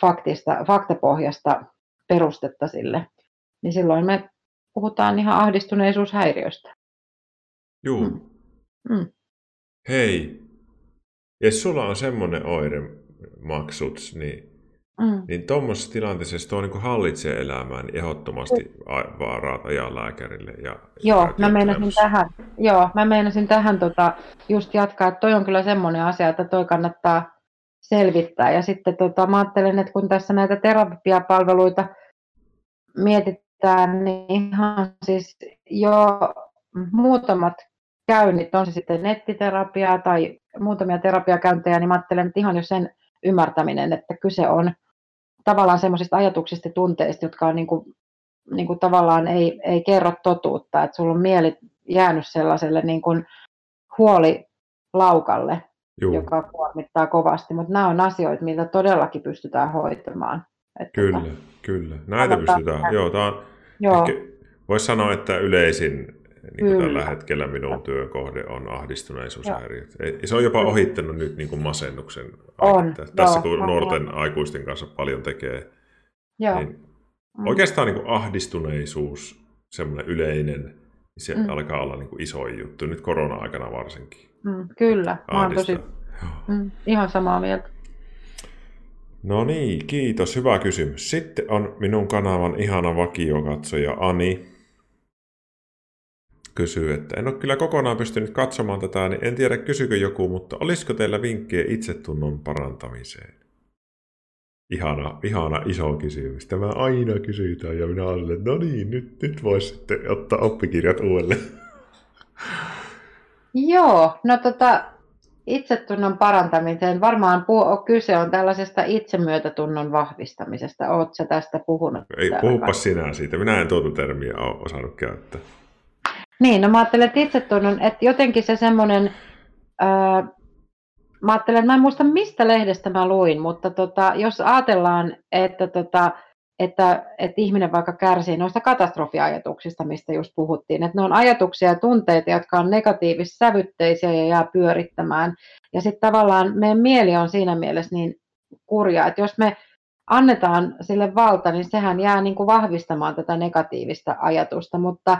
faktista, faktapohjasta perustetta sille, niin silloin me puhutaan ihan ahdistuneisuushäiriöstä. Joo. Mm. Mm. Hei, jos sulla on semmoinen oire, maksuts, niin, mm. niin tuommoisessa tilanteessa, jos tuo niin hallitsee elämää, niin ehdottomasti vaaraat ajaa lääkärille. Ja joo, mä meinasin tähän, joo, mä meinasin tähän tota, just jatkaa, että toi on kyllä semmoinen asia, että toi kannattaa selvittää. Ja sitten tota, mä ajattelen, että kun tässä näitä terapiapalveluita mietitään, niin ihan siis jo muutamat käynnit, on se sitten nettiterapiaa tai muutamia terapiakäyntejä, niin mä ajattelen, että ihan jo sen ymmärtäminen, että kyse on tavallaan semmoisista ajatuksista ja tunteista, jotka on niin kuin, niin kuin tavallaan ei, ei kerro totuutta, että sulla on mieli jäänyt sellaiselle niin kuin huolilaukalle, Juu. joka kuormittaa kovasti, mutta nämä on asioita, mitä todellakin pystytään hoitamaan. Että kyllä, tota, kyllä. Näitä pystytään. Joo, tämä on, Joo. voisi sanoa, että yleisin niin kuin tällä hetkellä minun työkohde on ahdistuneisuushäiriöt. Se on jopa ohittanut nyt niin kuin masennuksen. On, Tässä joo, kun on, nuorten on. aikuisten kanssa paljon tekee, joo. niin mm. oikeastaan niin kuin ahdistuneisuus, semmoinen yleinen, niin se mm. alkaa olla niin kuin iso juttu, nyt korona-aikana varsinkin. Mm, kyllä, mä oon tosi mm, ihan samaa mieltä. No niin, kiitos. Hyvä kysymys. Sitten on minun kanavan ihana vakiokatsoja Ani. Kysyy, että en ole kyllä kokonaan pystynyt katsomaan tätä, niin en tiedä kysykö joku, mutta olisiko teillä vinkkejä itsetunnon parantamiseen? Ihana, ihana iso kysymys. Tämä aina kysytään ja minä olen, että no niin, nyt, nyt voisi sitten ottaa oppikirjat uudelleen. Joo, no tota, itsetunnon parantamiseen. Varmaan kyse on tällaisesta itsemyötätunnon vahvistamisesta. Oletko tästä puhunut? Ei, puhupa sinä siitä. Minä en tuota termiä ole osannut käyttää. Niin, no mä ajattelen, että itsetunnon, että jotenkin se semmoinen, ää, mä ajattelen, mä en muista mistä lehdestä mä luin, mutta tota, jos ajatellaan, että tota, että, että ihminen vaikka kärsii noista katastrofiajatuksista, mistä just puhuttiin, että ne on ajatuksia ja tunteita, jotka on negatiivis-sävytteisiä ja jää pyörittämään. Ja sitten tavallaan meidän mieli on siinä mielessä niin kurja, että jos me annetaan sille valta, niin sehän jää niin kuin vahvistamaan tätä negatiivista ajatusta, mutta,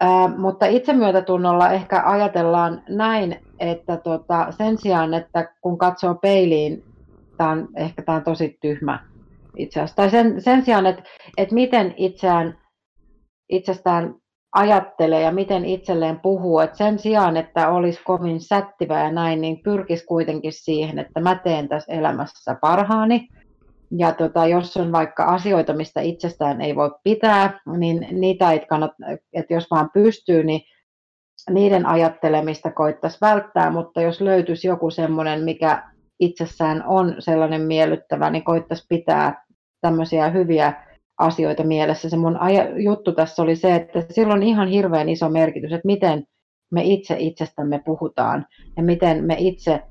ää, mutta itsemyötätunnolla ehkä ajatellaan näin, että tota, sen sijaan, että kun katsoo peiliin, tämä on, ehkä tämä on tosi tyhmä itse asiassa. Tai sen, sen sijaan, että, että miten itseään, itsestään ajattelee ja miten itselleen puhuu. Että sen sijaan, että olisi kovin sättivä ja näin, niin pyrkisi kuitenkin siihen, että mä teen tässä elämässä parhaani. Ja tota, jos on vaikka asioita, mistä itsestään ei voi pitää, niin niitä ei kannata, että jos vaan pystyy, niin niiden ajattelemista koittaisi välttää, mutta jos löytyisi joku semmoinen, mikä itsessään on sellainen miellyttävä, niin koittaisi pitää tämmöisiä hyviä asioita mielessä. Se mun juttu tässä oli se, että silloin on ihan hirveän iso merkitys, että miten me itse itsestämme puhutaan ja miten me itse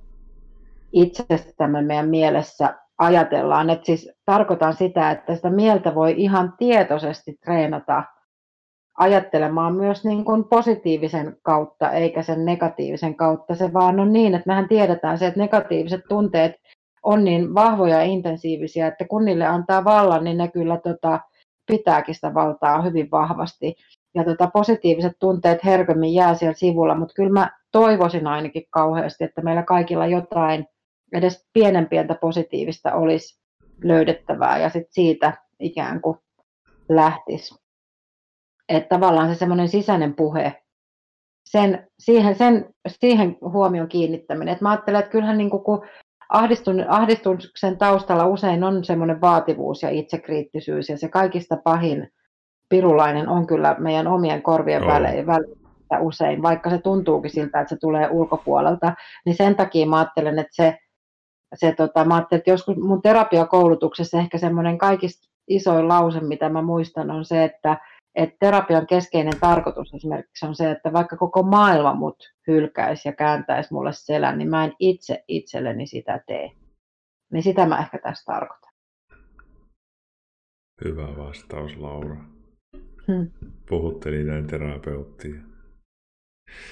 itsestämme meidän mielessä ajatellaan. Et siis tarkoitan sitä, että sitä mieltä voi ihan tietoisesti treenata ajattelemaan myös niin kuin positiivisen kautta, eikä sen negatiivisen kautta. Se vaan on niin, että mehän tiedetään se, että negatiiviset tunteet on niin vahvoja ja intensiivisiä, että kun niille antaa vallan, niin ne kyllä tota, pitääkin sitä valtaa hyvin vahvasti. Ja tota, positiiviset tunteet herkemmin jää siellä sivulla, mutta kyllä mä toivoisin ainakin kauheasti, että meillä kaikilla jotain edes pienen pientä positiivista olisi löydettävää ja sitten siitä ikään kuin lähtisi. Että tavallaan se semmoinen sisäinen puhe, sen, siihen, sen, siihen huomion kiinnittäminen. Et mä ajattelen, että kyllähän niin kuin, kun ahdistun, ahdistuksen taustalla usein on semmoinen vaativuus ja itsekriittisyys ja se kaikista pahin pirulainen on kyllä meidän omien korvien oh. välein, usein, vaikka se tuntuukin siltä, että se tulee ulkopuolelta, niin sen takia mä ajattelen, että se, se tota, mä ajattelen, että joskus mun terapiakoulutuksessa ehkä semmoinen kaikista isoin lause, mitä mä muistan, on se, että että terapian keskeinen tarkoitus esimerkiksi on se, että vaikka koko maailma mut hylkäisi ja kääntäisi mulle selän, niin mä en itse itselleni sitä tee. Niin sitä mä ehkä tässä tarkoitan. Hyvä vastaus, Laura. Hmm. Puhutteli näin terapeuttia.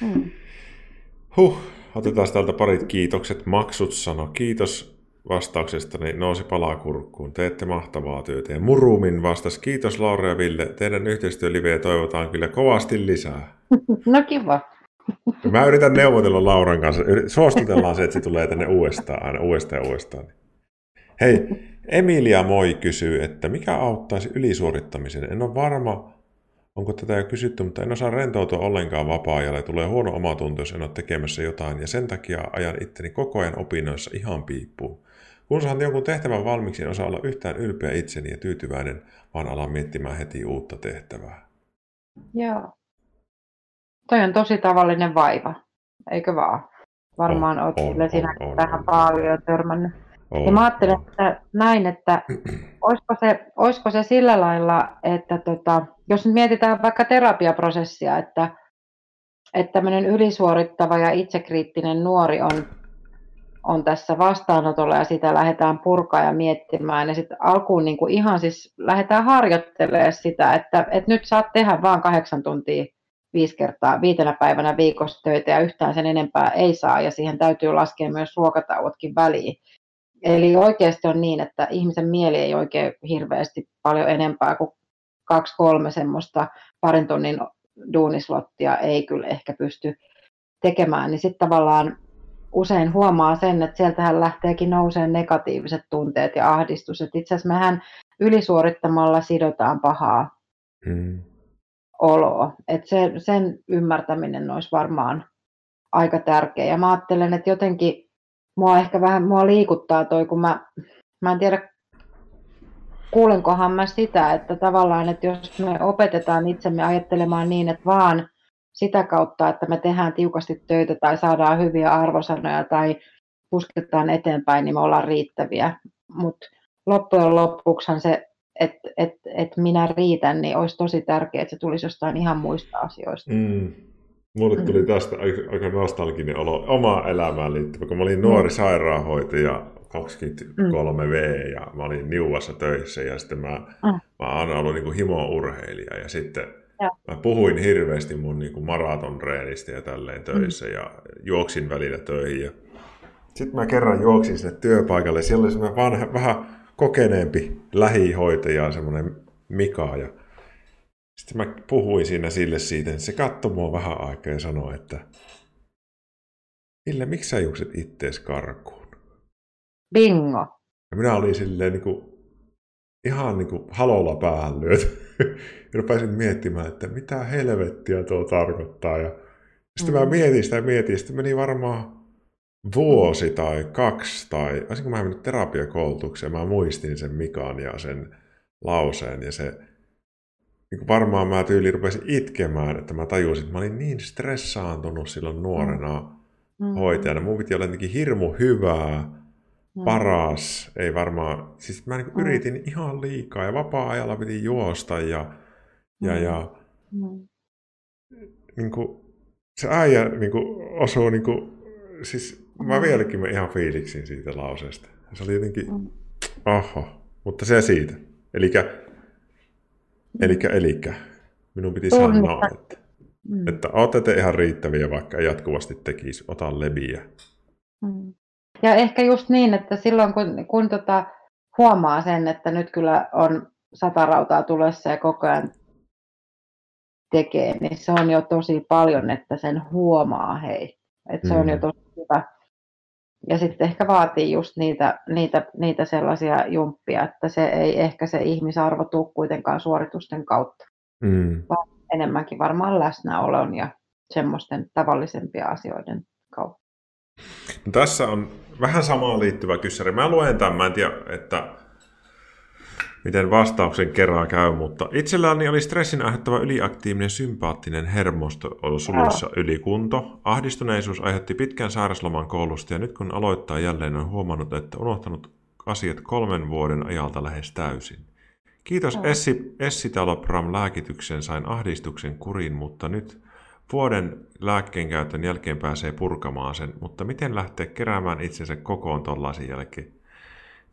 Hmm. Huh, otetaan täältä parit kiitokset. Maksut sano kiitos vastauksestani nousi palakurkkuun. Teette mahtavaa työtä. Ja Murumin vastasi, kiitos Laura ja Ville. Teidän yhteistyölivejä toivotaan kyllä kovasti lisää. No kiva. Mä yritän neuvotella Lauran kanssa. Suostutellaan se, että se tulee tänne uudestaan, aina uudestaan ja uudestaan. Hei, Emilia Moi kysyy, että mikä auttaisi ylisuorittamisen? En ole varma, onko tätä jo kysytty, mutta en osaa rentoutua ollenkaan vapaa-ajalle. Tulee huono omatunto, jos en ole tekemässä jotain, ja sen takia ajan itteni koko ajan opinnoissa ihan piippuun. Kun saat jonkun tehtävän valmiiksi, en osaa olla yhtään ylpeä itseni ja tyytyväinen, vaan alan miettimään heti uutta tehtävää. Joo. Toi on tosi tavallinen vaiva, eikö vaan? Varmaan olet on, siinä on, tähän on, paljon törmännyt. On, ja mä ajattelen että näin, että olisiko se, olisiko se sillä lailla, että tota, jos nyt mietitään vaikka terapiaprosessia, että, että tämmöinen ylisuorittava ja itsekriittinen nuori on on tässä vastaanotolla ja sitä lähdetään purkaa ja miettimään. Ja sitten alkuun niin kuin ihan siis lähdetään harjoittelemaan sitä, että, että nyt saat tehdä vain kahdeksan tuntia viisi kertaa viitenä päivänä viikossa töitä ja yhtään sen enempää ei saa ja siihen täytyy laskea myös ruokatauotkin väliin. Eli oikeasti on niin, että ihmisen mieli ei oikein hirveästi paljon enempää kuin kaksi-kolme semmoista parin tunnin duunislottia ei kyllä ehkä pysty tekemään, niin sitten tavallaan usein huomaa sen, että sieltähän lähteekin nouseen negatiiviset tunteet ja ahdistus. Että itse asiassa mehän ylisuorittamalla sidotaan pahaa mm. oloa. Että se, sen ymmärtäminen olisi varmaan aika tärkeä. Ja mä ajattelen, että jotenkin mua ehkä vähän mua liikuttaa toi, kun mä, mä en tiedä kuulenkohan mä sitä, että tavallaan, että jos me opetetaan itsemme ajattelemaan niin, että vaan sitä kautta, että me tehdään tiukasti töitä tai saadaan hyviä arvosanoja tai pusketaan eteenpäin, niin me ollaan riittäviä. Mutta loppujen lopuksihan se, että et, et minä riitän, niin olisi tosi tärkeää, että se tulisi jostain ihan muista asioista. Mm. Mulle tuli mm. tästä aika nostalginen olo omaa elämään liittyvä, kun mä olin nuori mm. sairaanhoitaja 23V ja mä olin Niuvassa töissä ja sitten mä, mm. mä oon ollut niin himo-urheilija ja sitten ja. mä puhuin hirveästi mun niin maratonreenistä ja tälleen töissä mm. ja juoksin välillä töihin ja sitten mä kerran juoksin sinne työpaikalle. Siellä oli semmoinen vanha, vähän kokeneempi lähihoitaja, semmoinen Mika. Ja sitten mä puhuin siinä sille siitä, niin se katsoi mua vähän aikaa ja sanoi, että Ville, miksi sä juokset ittees karkuun? Bingo. Ja minä olin silleen niin kuin, ihan niin kuin halolla päähän lyöty. ja rupesin miettimään, että mitä helvettiä tuo tarkoittaa. Ja sitten mm. mä mietin sitä ja mietin, sitten meni varmaan vuosi tai kaksi, tai olisinko mä mennyt terapiakoulutukseen, mä muistin sen Mikan ja sen lauseen, ja se niin kuin varmaan mä tyyli rupesin itkemään, että mä tajusin, että mä olin niin stressaantunut silloin nuorena mm. hoitajana. Mun piti olla jotenkin hirmu hyvää, mm. paras, ei varmaan, siis mä niin mm. yritin ihan liikaa ja vapaa-ajalla piti juosta ja, ja, mm. ja mm. Niin kuin, se äijä niin kuin, osuu niin kuin, siis Mä vieläkin mä ihan fiiliksin siitä lauseesta. Se oli jotenkin, mm. oho, mutta se siitä. Elikkä, elikkä, elikkä. Minun piti sanoa, että, mm. että olette te ihan riittäviä, vaikka jatkuvasti tekisi, ota leviä. Mm. Ja ehkä just niin, että silloin kun, kun tota, huomaa sen, että nyt kyllä on sata rautaa tulessa ja koko ajan tekee, niin se on jo tosi paljon, että sen huomaa hei. Että se mm. on jo tosi hyvä ja sitten ehkä vaatii just niitä, niitä, niitä sellaisia jumppia, että se ei ehkä se ihmisarvo tule kuitenkaan suoritusten kautta, mm. vaan enemmänkin varmaan läsnäolon ja semmoisten tavallisempia asioiden kautta. No tässä on vähän samaan liittyvä kyssäri. Mä luen tämän, mä en tiedä, että miten vastauksen kerran käy, mutta itselläni oli stressin aiheuttava yliaktiivinen sympaattinen hermosto suluissa ylikunto. Ahdistuneisuus aiheutti pitkän sairasloman koulusta ja nyt kun aloittaa jälleen on huomannut, että unohtanut asiat kolmen vuoden ajalta lähes täysin. Kiitos Essi, Escitalopram lääkityksen sain ahdistuksen kuriin, mutta nyt vuoden lääkkeen käytön jälkeen pääsee purkamaan sen, mutta miten lähteä keräämään itsensä kokoon tollaisen jälkeen?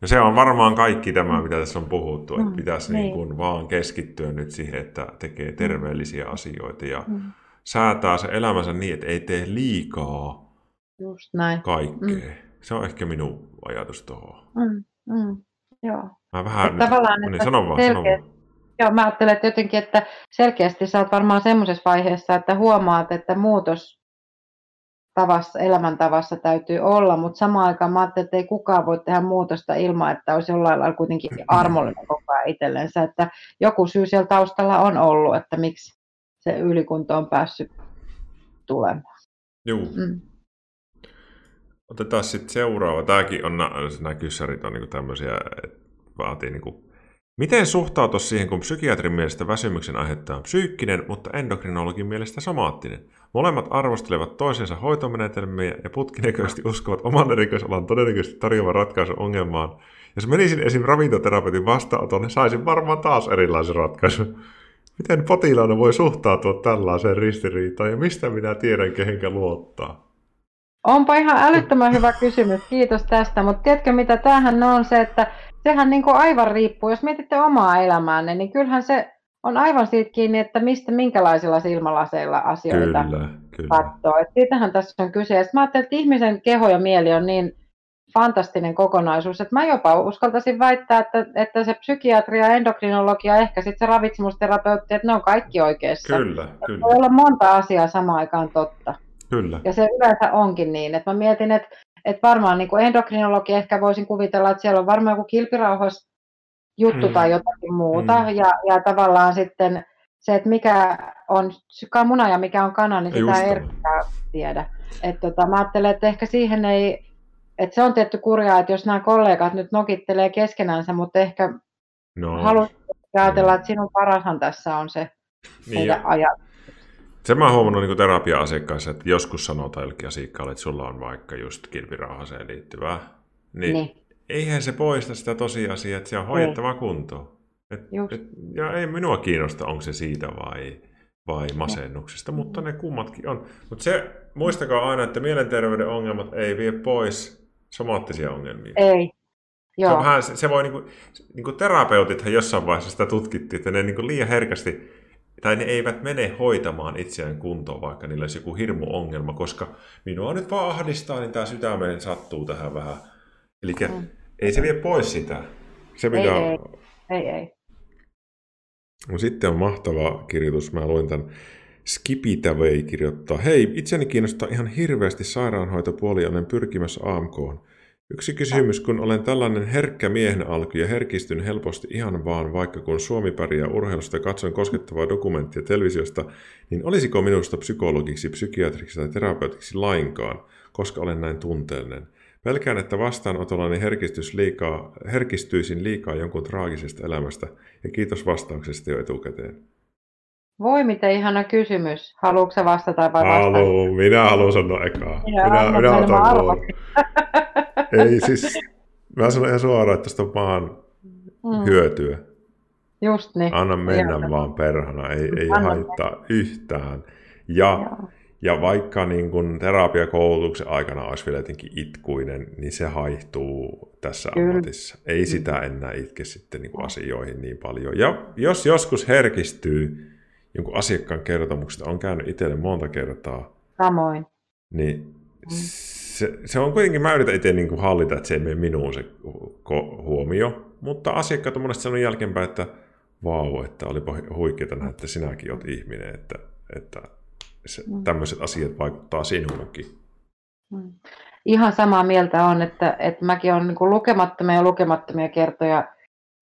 No se on varmaan kaikki tämä, mitä tässä on puhuttu, että mm, pitäisi niin. Niin kuin vaan keskittyä nyt siihen, että tekee mm. terveellisiä asioita ja mm. säätää se elämänsä niin, että ei tee liikaa Just näin. kaikkea. Mm. Se on ehkä minun ajatus tuohon. Mm, mm, joo. Mä vähän että nyt, tavallaan, no niin, että sano vaan, sano vaan. Joo, mä ajattelen että jotenkin, että selkeästi sä oot varmaan semmoisessa vaiheessa, että huomaat, että muutos tavassa, elämäntavassa täytyy olla, mutta samaan aikaan mä ajattelin, että ei kukaan voi tehdä muutosta ilman, että olisi jollain lailla kuitenkin armollinen koko ajan itsellensä, että joku syy siellä taustalla on ollut, että miksi se ylikunto on päässyt tulemaan. Joo. Mm. Otetaan sitten seuraava. Tämäkin on, nämä kyssärit on niin tämmöisiä, että vaatii niin kuin Miten suhtautua siihen, kun psykiatrin mielestä väsymyksen aiheuttaa psyykkinen, mutta endokrinologin mielestä somaattinen? Molemmat arvostelevat toisensa hoitomenetelmiä ja putkinäköisesti uskovat oman erikoisalan todennäköisesti tarjoavan ratkaisu ongelmaan. Jos menisin esim. ravintoterapeutin vastaanotolle, saisin varmaan taas erilaisen ratkaisun. Miten potilaana voi suhtautua tällaiseen ristiriitaan ja mistä minä tiedän, kehenkä luottaa? Onpa ihan älyttömän hyvä kysymys, kiitos tästä, mutta tiedätkö mitä, tämähän on se, että sehän niin kuin aivan riippuu, jos mietitte omaa elämäänne, niin kyllähän se on aivan siitä kiinni, että mistä, minkälaisilla silmälaseilla asioita kyllä, kyllä. katsoo. Et siitähän tässä on kyse. Ja mä ajattelin, että ihmisen keho ja mieli on niin fantastinen kokonaisuus, että mä jopa uskaltaisin väittää, että, että se psykiatria, endokrinologia, ehkä sitten se ravitsemusterapeutti, että ne on kaikki oikeassa. Kyllä, kyllä. Voi olla monta asiaa samaan aikaan totta. Kyllä. Ja se yleensä onkin niin, että mä mietin, että, että varmaan niin kuin endokrinologi ehkä voisin kuvitella, että siellä on varmaan joku kilpirauhas juttu mm. tai jotakin muuta. Mm. Ja, ja tavallaan sitten se, että mikä on muna ja mikä on kana, niin sitä ei erkkää tiedä. Et tota, mä ajattelen, että ehkä siihen ei, että se on tietty kurjaa, että jos nämä kollegat nyt nokittelee keskenänsä, mutta ehkä no. haluaisin ajatella, no. että sinun parashan tässä on se niin, ja, ajatus. Sen mä oon huomannut niin terapia-asiakkaissa, että joskus sanotaan jollekin asiakkaalle, että sulla on vaikka just kilpirauhaseen liittyvää. Niin, niin. Eihän se poista sitä tosiasiaa, että se on hoidettava kuntoon. Et, et, ja ei minua kiinnosta, onko se siitä vai, vai masennuksesta, no. mutta ne kummatkin on. Mutta se, muistakaa aina, että mielenterveyden ongelmat ei vie pois somaattisia ongelmia. Ei. Joo. Se, on vähän, se, se voi, niin kuin, niin kuin terapeutithan jossain vaiheessa sitä tutkittiin, että ne niin kuin liian herkästi, tai ne eivät mene hoitamaan itseään kuntoon, vaikka niillä olisi joku hirmu ongelma, koska minua nyt vaan ahdistaa, niin tämä sydämeen sattuu tähän vähän. Eli mm. Ei se vie pois sitä. Se, mitä ei, ei. ei, ei. No sitten on mahtava kirjoitus. Mä luin tämän Skipitävei kirjoittaa. Hei, itseni kiinnostaa ihan hirveästi sairaanhoitopuoli, olen pyrkimässä AMKon. Yksi kysymys, kun olen tällainen herkkä miehen alku ja herkistyn helposti ihan vaan, vaikka kun Suomi pärjää urheilusta katson koskettavaa dokumenttia televisiosta, niin olisiko minusta psykologiksi, psykiatriksi tai terapeutiksi lainkaan, koska olen näin tunteellinen? Pelkään, että vastaanotollani herkistys liikaa, herkistyisin liikaa jonkun traagisesta elämästä, ja kiitos vastauksesta jo etukäteen. Voi miten ihana kysymys. Haluatko vastata vai vastata? Haluun, minä haluan sanoa ekaa. minä, minä, minä otan Ei siis, mä sanon ihan suoraan, että tästä on vaan mm. hyötyä. Just niin. Anna mennä Ihan. vaan perhana, ei, ei haittaa yhtään. Ja, ja vaikka niin kun terapiakoulutuksen aikana olisi vielä jotenkin itkuinen, niin se haihtuu tässä Kyllä. ammatissa. Ei sitä enää itke sitten niin asioihin niin paljon. Ja jos joskus herkistyy jonkun asiakkaan kertomuksesta, on käynyt itselle monta kertaa. Samoin. Niin mm se, se on kuitenkin, mä yritän itse niin hallita, että se ei mene minuun se huomio, mutta asiakkaat on monesti sanonut jälkeenpäin, että vau, että olipa huikeeta nähdä, että sinäkin olet ihminen, että, että se, mm. tämmöiset asiat vaikuttaa sinuunkin. Mm. Ihan samaa mieltä on, että, että mäkin olen niin lukemattomia ja lukemattomia kertoja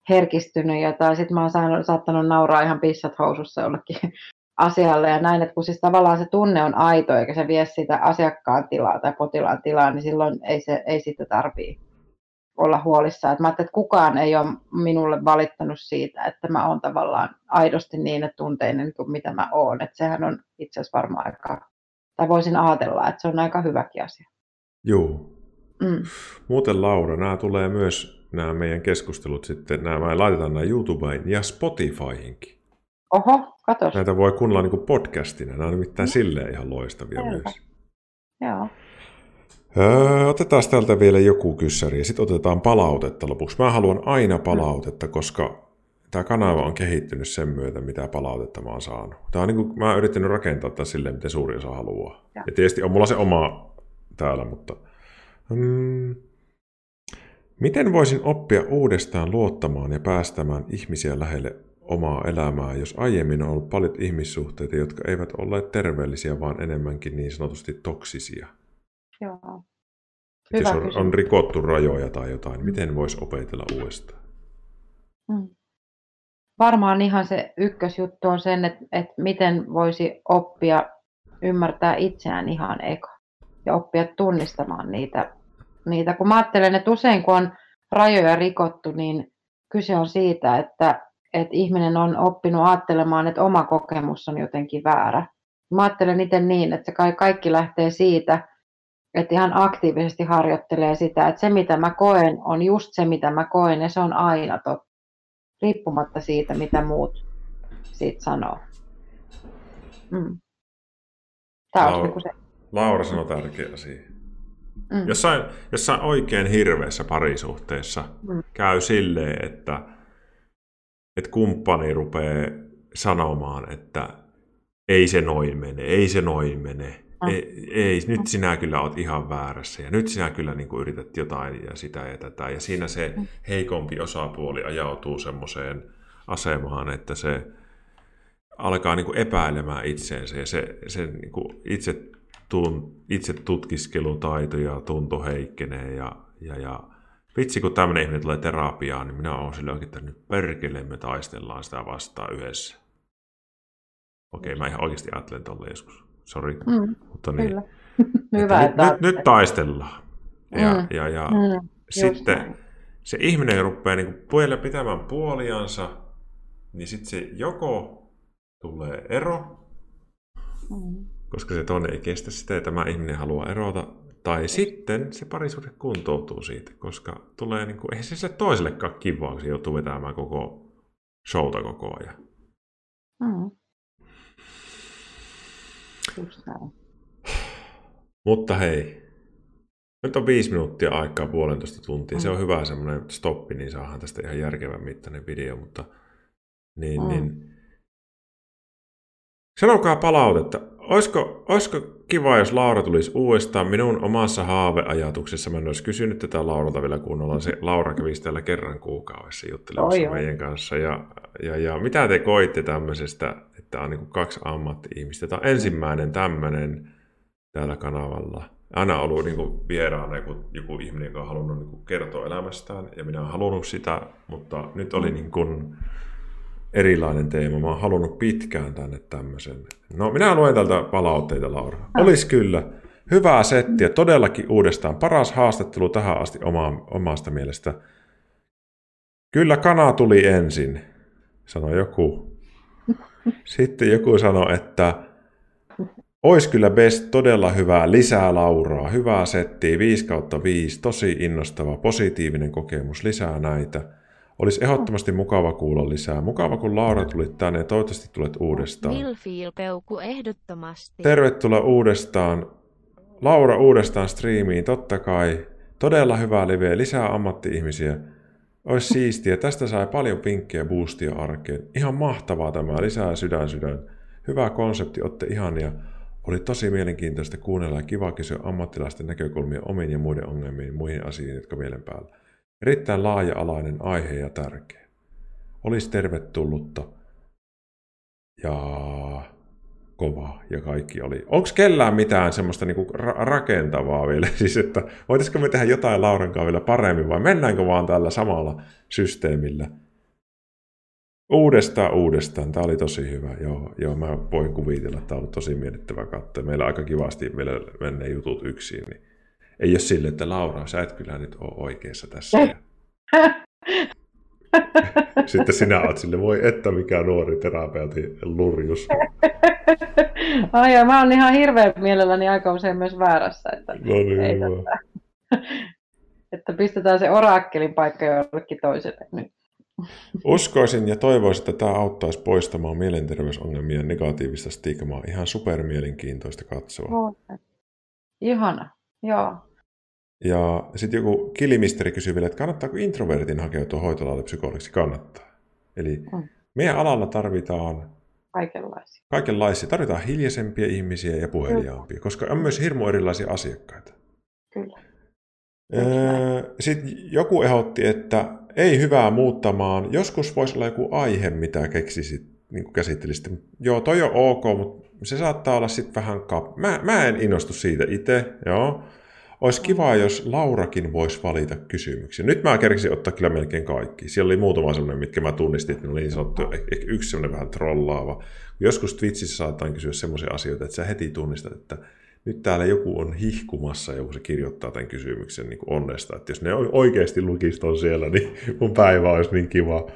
herkistynyt, ja tai sitten mä oon saanut, saattanut nauraa ihan pissat housussa jollekin asialle ja näin, että kun siis tavallaan se tunne on aito eikä se vie sitä asiakkaan tilaa tai potilaan tilaa, niin silloin ei, se, ei sitä tarvii olla huolissaan. Että mä että kukaan ei ole minulle valittanut siitä, että mä oon tavallaan aidosti niin, tunteinen kuin mitä mä oon. Että sehän on itse asiassa varmaan aika, tai voisin ajatella, että se on aika hyväkin asia. Joo. Mm. Muuten Laura, nämä tulee myös nämä meidän keskustelut sitten, nämä laitetaan nämä YouTubeen ja Spotifyhinkin. Oho, katos. Näitä voi kuunnella niin podcastina. Nämä on nimittäin mm. silleen ihan loistavia Selvä. myös. Joo. Öö, otetaan täältä vielä joku kyssäri ja sitten otetaan palautetta lopuksi. Mä haluan aina mm. palautetta, koska tämä kanava on kehittynyt sen myötä, mitä palautetta mä oon saanut. Tämä on niin kuin, mä oon yrittänyt rakentaa tätä silleen, miten suuri osa haluaa. Ja, ja tietysti on mulla se oma täällä, mutta... Hmm, miten voisin oppia uudestaan luottamaan ja päästämään ihmisiä lähelle omaa elämää, jos aiemmin on ollut paljon ihmissuhteita, jotka eivät olleet terveellisiä, vaan enemmänkin niin sanotusti toksisia. Joo. Hyvä jos on, on rikottu rajoja tai jotain, miten voisi opetella uudestaan? Mm. Varmaan ihan se ykkösjuttu on sen, että, että miten voisi oppia ymmärtää itseään ihan eka ja oppia tunnistamaan niitä. niitä. Kun mä ajattelen, että usein kun on rajoja rikottu, niin kyse on siitä, että että ihminen on oppinut ajattelemaan, että oma kokemus on jotenkin väärä. Mä ajattelen itse niin, että se kaikki lähtee siitä, että ihan aktiivisesti harjoittelee sitä, että se mitä mä koen on just se mitä mä koen ja se on aina totta, riippumatta siitä mitä muut siitä sanoo. Mm. Tämä Laura, niin se. Laura sanoi tärkeä asia. Mm. Jossain, jossain oikein hirveässä parisuhteessa mm. käy silleen, että että kumppani rupeaa sanomaan, että ei se noin mene, ei se noin mene. Mm. Ei, ei, nyt sinä kyllä olet ihan väärässä ja nyt sinä kyllä niin kuin yrität jotain ja sitä ja tätä. Ja siinä se mm. heikompi osapuoli ajautuu semmoiseen asemaan, että se alkaa niin kuin epäilemään itseensä ja se, se niin kuin itse, tun, itse tutkiskelutaito ja tunto heikkenee ja, ja, ja vitsi kun tämmöinen ihminen tulee terapiaan, niin minä olen sille oikein, että nyt perkele me taistellaan sitä vastaan yhdessä. Okei, mä ihan oikeasti ajattelen tolle joskus. Sori. Mm, mutta niin, kyllä. Hyvä, että nyt, nyt, nyt taistellaan. Ja, mm, ja, ja mm, sitten näin. se ihminen rupeaa niin puolelle pitämään puoliansa, niin sitten se joko tulee ero, Mm. Koska se toinen ei kestä sitä ja tämä ihminen haluaa erota. Tai sitten se parisuhde kuntoutuu siitä, koska tulee niin kuin, eihän se sille toisellekaan kivaa, kun se joutuu vetämään koko showta koko ajan. Mm. Mutta hei, nyt on viisi minuuttia aikaa puolentoista tuntia. Mm. Se on hyvä semmoinen stoppi, niin saadaan tästä ihan järkevän mittainen video, mutta niin, mm. niin. Sanokaa palautetta. Olisiko, olisiko kiva, jos Laura tulisi uudestaan minun omassa haaveajatuksessa? Mä en olisi kysynyt tätä Lauralta vielä kunnolla. Se Laura kävisi täällä kerran kuukaudessa juttelemassa Oi, meidän kanssa. Ja, ja, ja, mitä te koitte tämmöisestä, että on niin kaksi ammatti-ihmistä? Tämä on ensimmäinen tämmöinen täällä kanavalla aina ollut niin vieraana joku, joku ihminen, joka on halunnut niin kertoa elämästään, ja minä olen halunnut sitä, mutta nyt oli niin kuin erilainen teema. Mä oon halunnut pitkään tänne tämmöisen. No, minä luen tältä palautteita, Laura. Ah. Olisi kyllä. Hyvää settiä, todellakin uudestaan. Paras haastattelu tähän asti oma, omasta mielestä. Kyllä kana tuli ensin, sanoi joku. Sitten joku sanoi, että Ois kyllä best todella hyvää, lisää Lauraa, hyvää settiä, 5 kautta 5, tosi innostava, positiivinen kokemus, lisää näitä. Olisi ehdottomasti mukava kuulla lisää. Mukava, kun Laura tuli tänne ja toivottavasti tulet uudestaan. Milfiil-peukku ehdottomasti. Tervetuloa uudestaan. Laura uudestaan striimiin, totta kai. Todella hyvää liveä, lisää ammatti-ihmisiä. Olisi siistiä. Tästä sai paljon pinkkejä boostia arkeen. Ihan mahtavaa tämä, lisää sydän sydän. Hyvä konsepti, otte ihania. Oli tosi mielenkiintoista kuunnella ja kiva kysyä ammattilaisten näkökulmia omiin ja muiden ongelmiin muihin asioihin, jotka mielen päällä. Erittäin laaja-alainen aihe ja tärkeä. Olisi tervetullutta ja kova ja kaikki oli. Onko kellään mitään semmoista niinku ra- rakentavaa vielä? Siis, että voitaisiko me tehdä jotain Lauran vielä paremmin vai mennäänkö vaan tällä samalla systeemillä? Uudestaan, uudestaan. Tämä oli tosi hyvä. Joo, joo mä voin kuvitella, että tämä on tosi mietittävä katto. Meillä aika kivasti vielä menee jutut yksin. Niin ei ole sille, että Laura, sä et kyllä nyt ole oikeassa tässä. Sitten sinä oot sille, voi että mikä nuori terapeuti lurjus. Ai ja mä oon ihan hirveän mielelläni aika usein myös väärässä. Että, no niin, ei tätä, että pistetään se orakkelin paikka jollekin toiselle nyt. Uskoisin ja toivoisin, että tämä auttaisi poistamaan mielenterveysongelmien negatiivista stigmaa. Ihan supermielenkiintoista katsoa. Ihana, joo. Ja sitten joku kilimisteri kysyi vielä, että kannattaako introvertin hakeutua hoitolalle psykologiksi? Kannattaa. Eli mm. meidän alalla tarvitaan kaikenlaisia. kaikenlaisia. Tarvitaan hiljaisempia ihmisiä ja puheliaampia, koska on myös hirmu erilaisia asiakkaita. Kyllä. Öö, sitten joku ehdotti, että ei hyvää muuttamaan. Joskus voisi olla joku aihe, mitä keksisit, niin kuin käsittelisit. Joo, toi on ok, mutta se saattaa olla sitten vähän kap... Mä, mä en innostu siitä itse, joo. Olisi kiva, jos Laurakin voisi valita kysymyksiä. Nyt mä kerkisin ottaa kyllä melkein kaikki. Siellä oli muutama sellainen, mitkä mä tunnistin, että ne oli niin sanottu, ehkä yksi sellainen vähän trollaava. Joskus Twitchissä saataan kysyä sellaisia asioita, että sä heti tunnistat, että nyt täällä joku on hihkumassa ja kun se kirjoittaa tämän kysymyksen niin onnesta. Että jos ne oikeasti lukisi on siellä, niin mun päivä olisi niin kiva.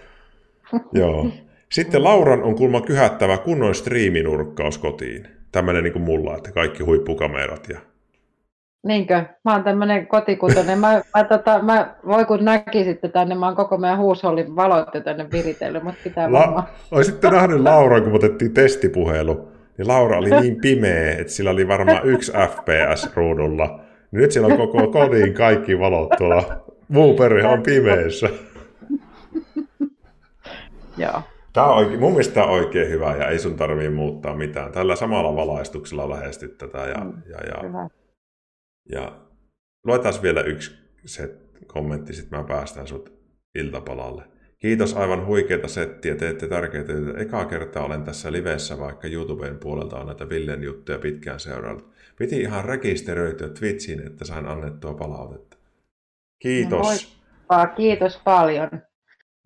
Joo. Sitten Lauran on kulma kyhättävä kunnon striiminurkkaus kotiin. Tämmöinen niin kuin mulla, että kaikki huippukamerat ja Niinkö? Mä oon tämmönen kotikutonen. Mä, mä, tota, mä, voi kun näkisitte tänne, mä oon koko meidän huushollin valot jo tänne viritellyt, mutta pitää La- varmaan. Oisitte nähnyt Lauran, kun otettiin testipuhelu niin Laura oli niin pimeä, että sillä oli varmaan yksi FPS ruudulla. Nyt siellä on koko kodin kaikki valot tuolla. Muu perhe on pimeässä. Joo. Tämä on oikein, mun mielestä tämä on oikein hyvä ja ei sun tarvii muuttaa mitään. Tällä samalla valaistuksella lähestyt tätä. Ja, mm, ja, ja, ja luetaan vielä yksi se kommentti, sitten mä päästään sut iltapalalle. Kiitos aivan huikeita settiä, teette tärkeitä töitä. Ekaa kertaa olen tässä livessä, vaikka YouTuben puolelta on näitä Villen juttuja pitkään seurannut. Piti ihan rekisteröityä Twitchiin, että sain annettua palautetta. Kiitos. No, kiitos paljon.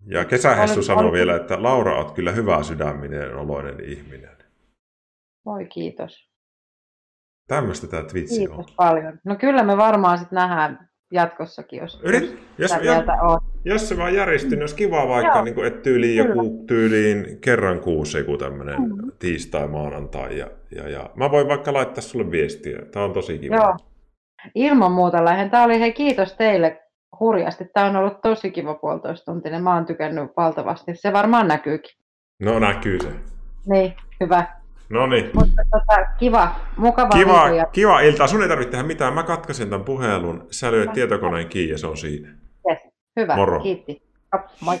Ja Kesähessu sanoi vielä, että Laura on kyllä hyvä sydäminen oloinen ihminen. Voi kiitos. Tämmöistä tämä Twitch kiitos on. paljon. No kyllä me varmaan sitten nähdään jatkossakin, jos, Yrit, jos, jos, se vaan järjestyy, niin olisi kiva vaikka, Joo. niin kuin, että tyyliin Kyllä. joku tyyliin kerran kuussa joku tämmöinen Mm. tiistai, maanantai. Ja, ja, ja, mä voin vaikka laittaa sulle viestiä. Tämä on tosi kiva. Joo. Ilman muuta lähden. Tämä oli hei kiitos teille hurjasti. Tämä on ollut tosi kiva puolitoista tuntinen. Mä oon tykännyt valtavasti. Se varmaan näkyykin. No näkyy se. Niin, hyvä. No niin. Mutta tota, kiva, mukavaa Kiva, kiva iltaa. Sun ei tarvitse tehdä mitään. Mä katkaisen tämän puhelun. Sä lyöt tietokoneen kiinni ja se on siinä. Yes, hyvä, Moro. kiitti. Moi.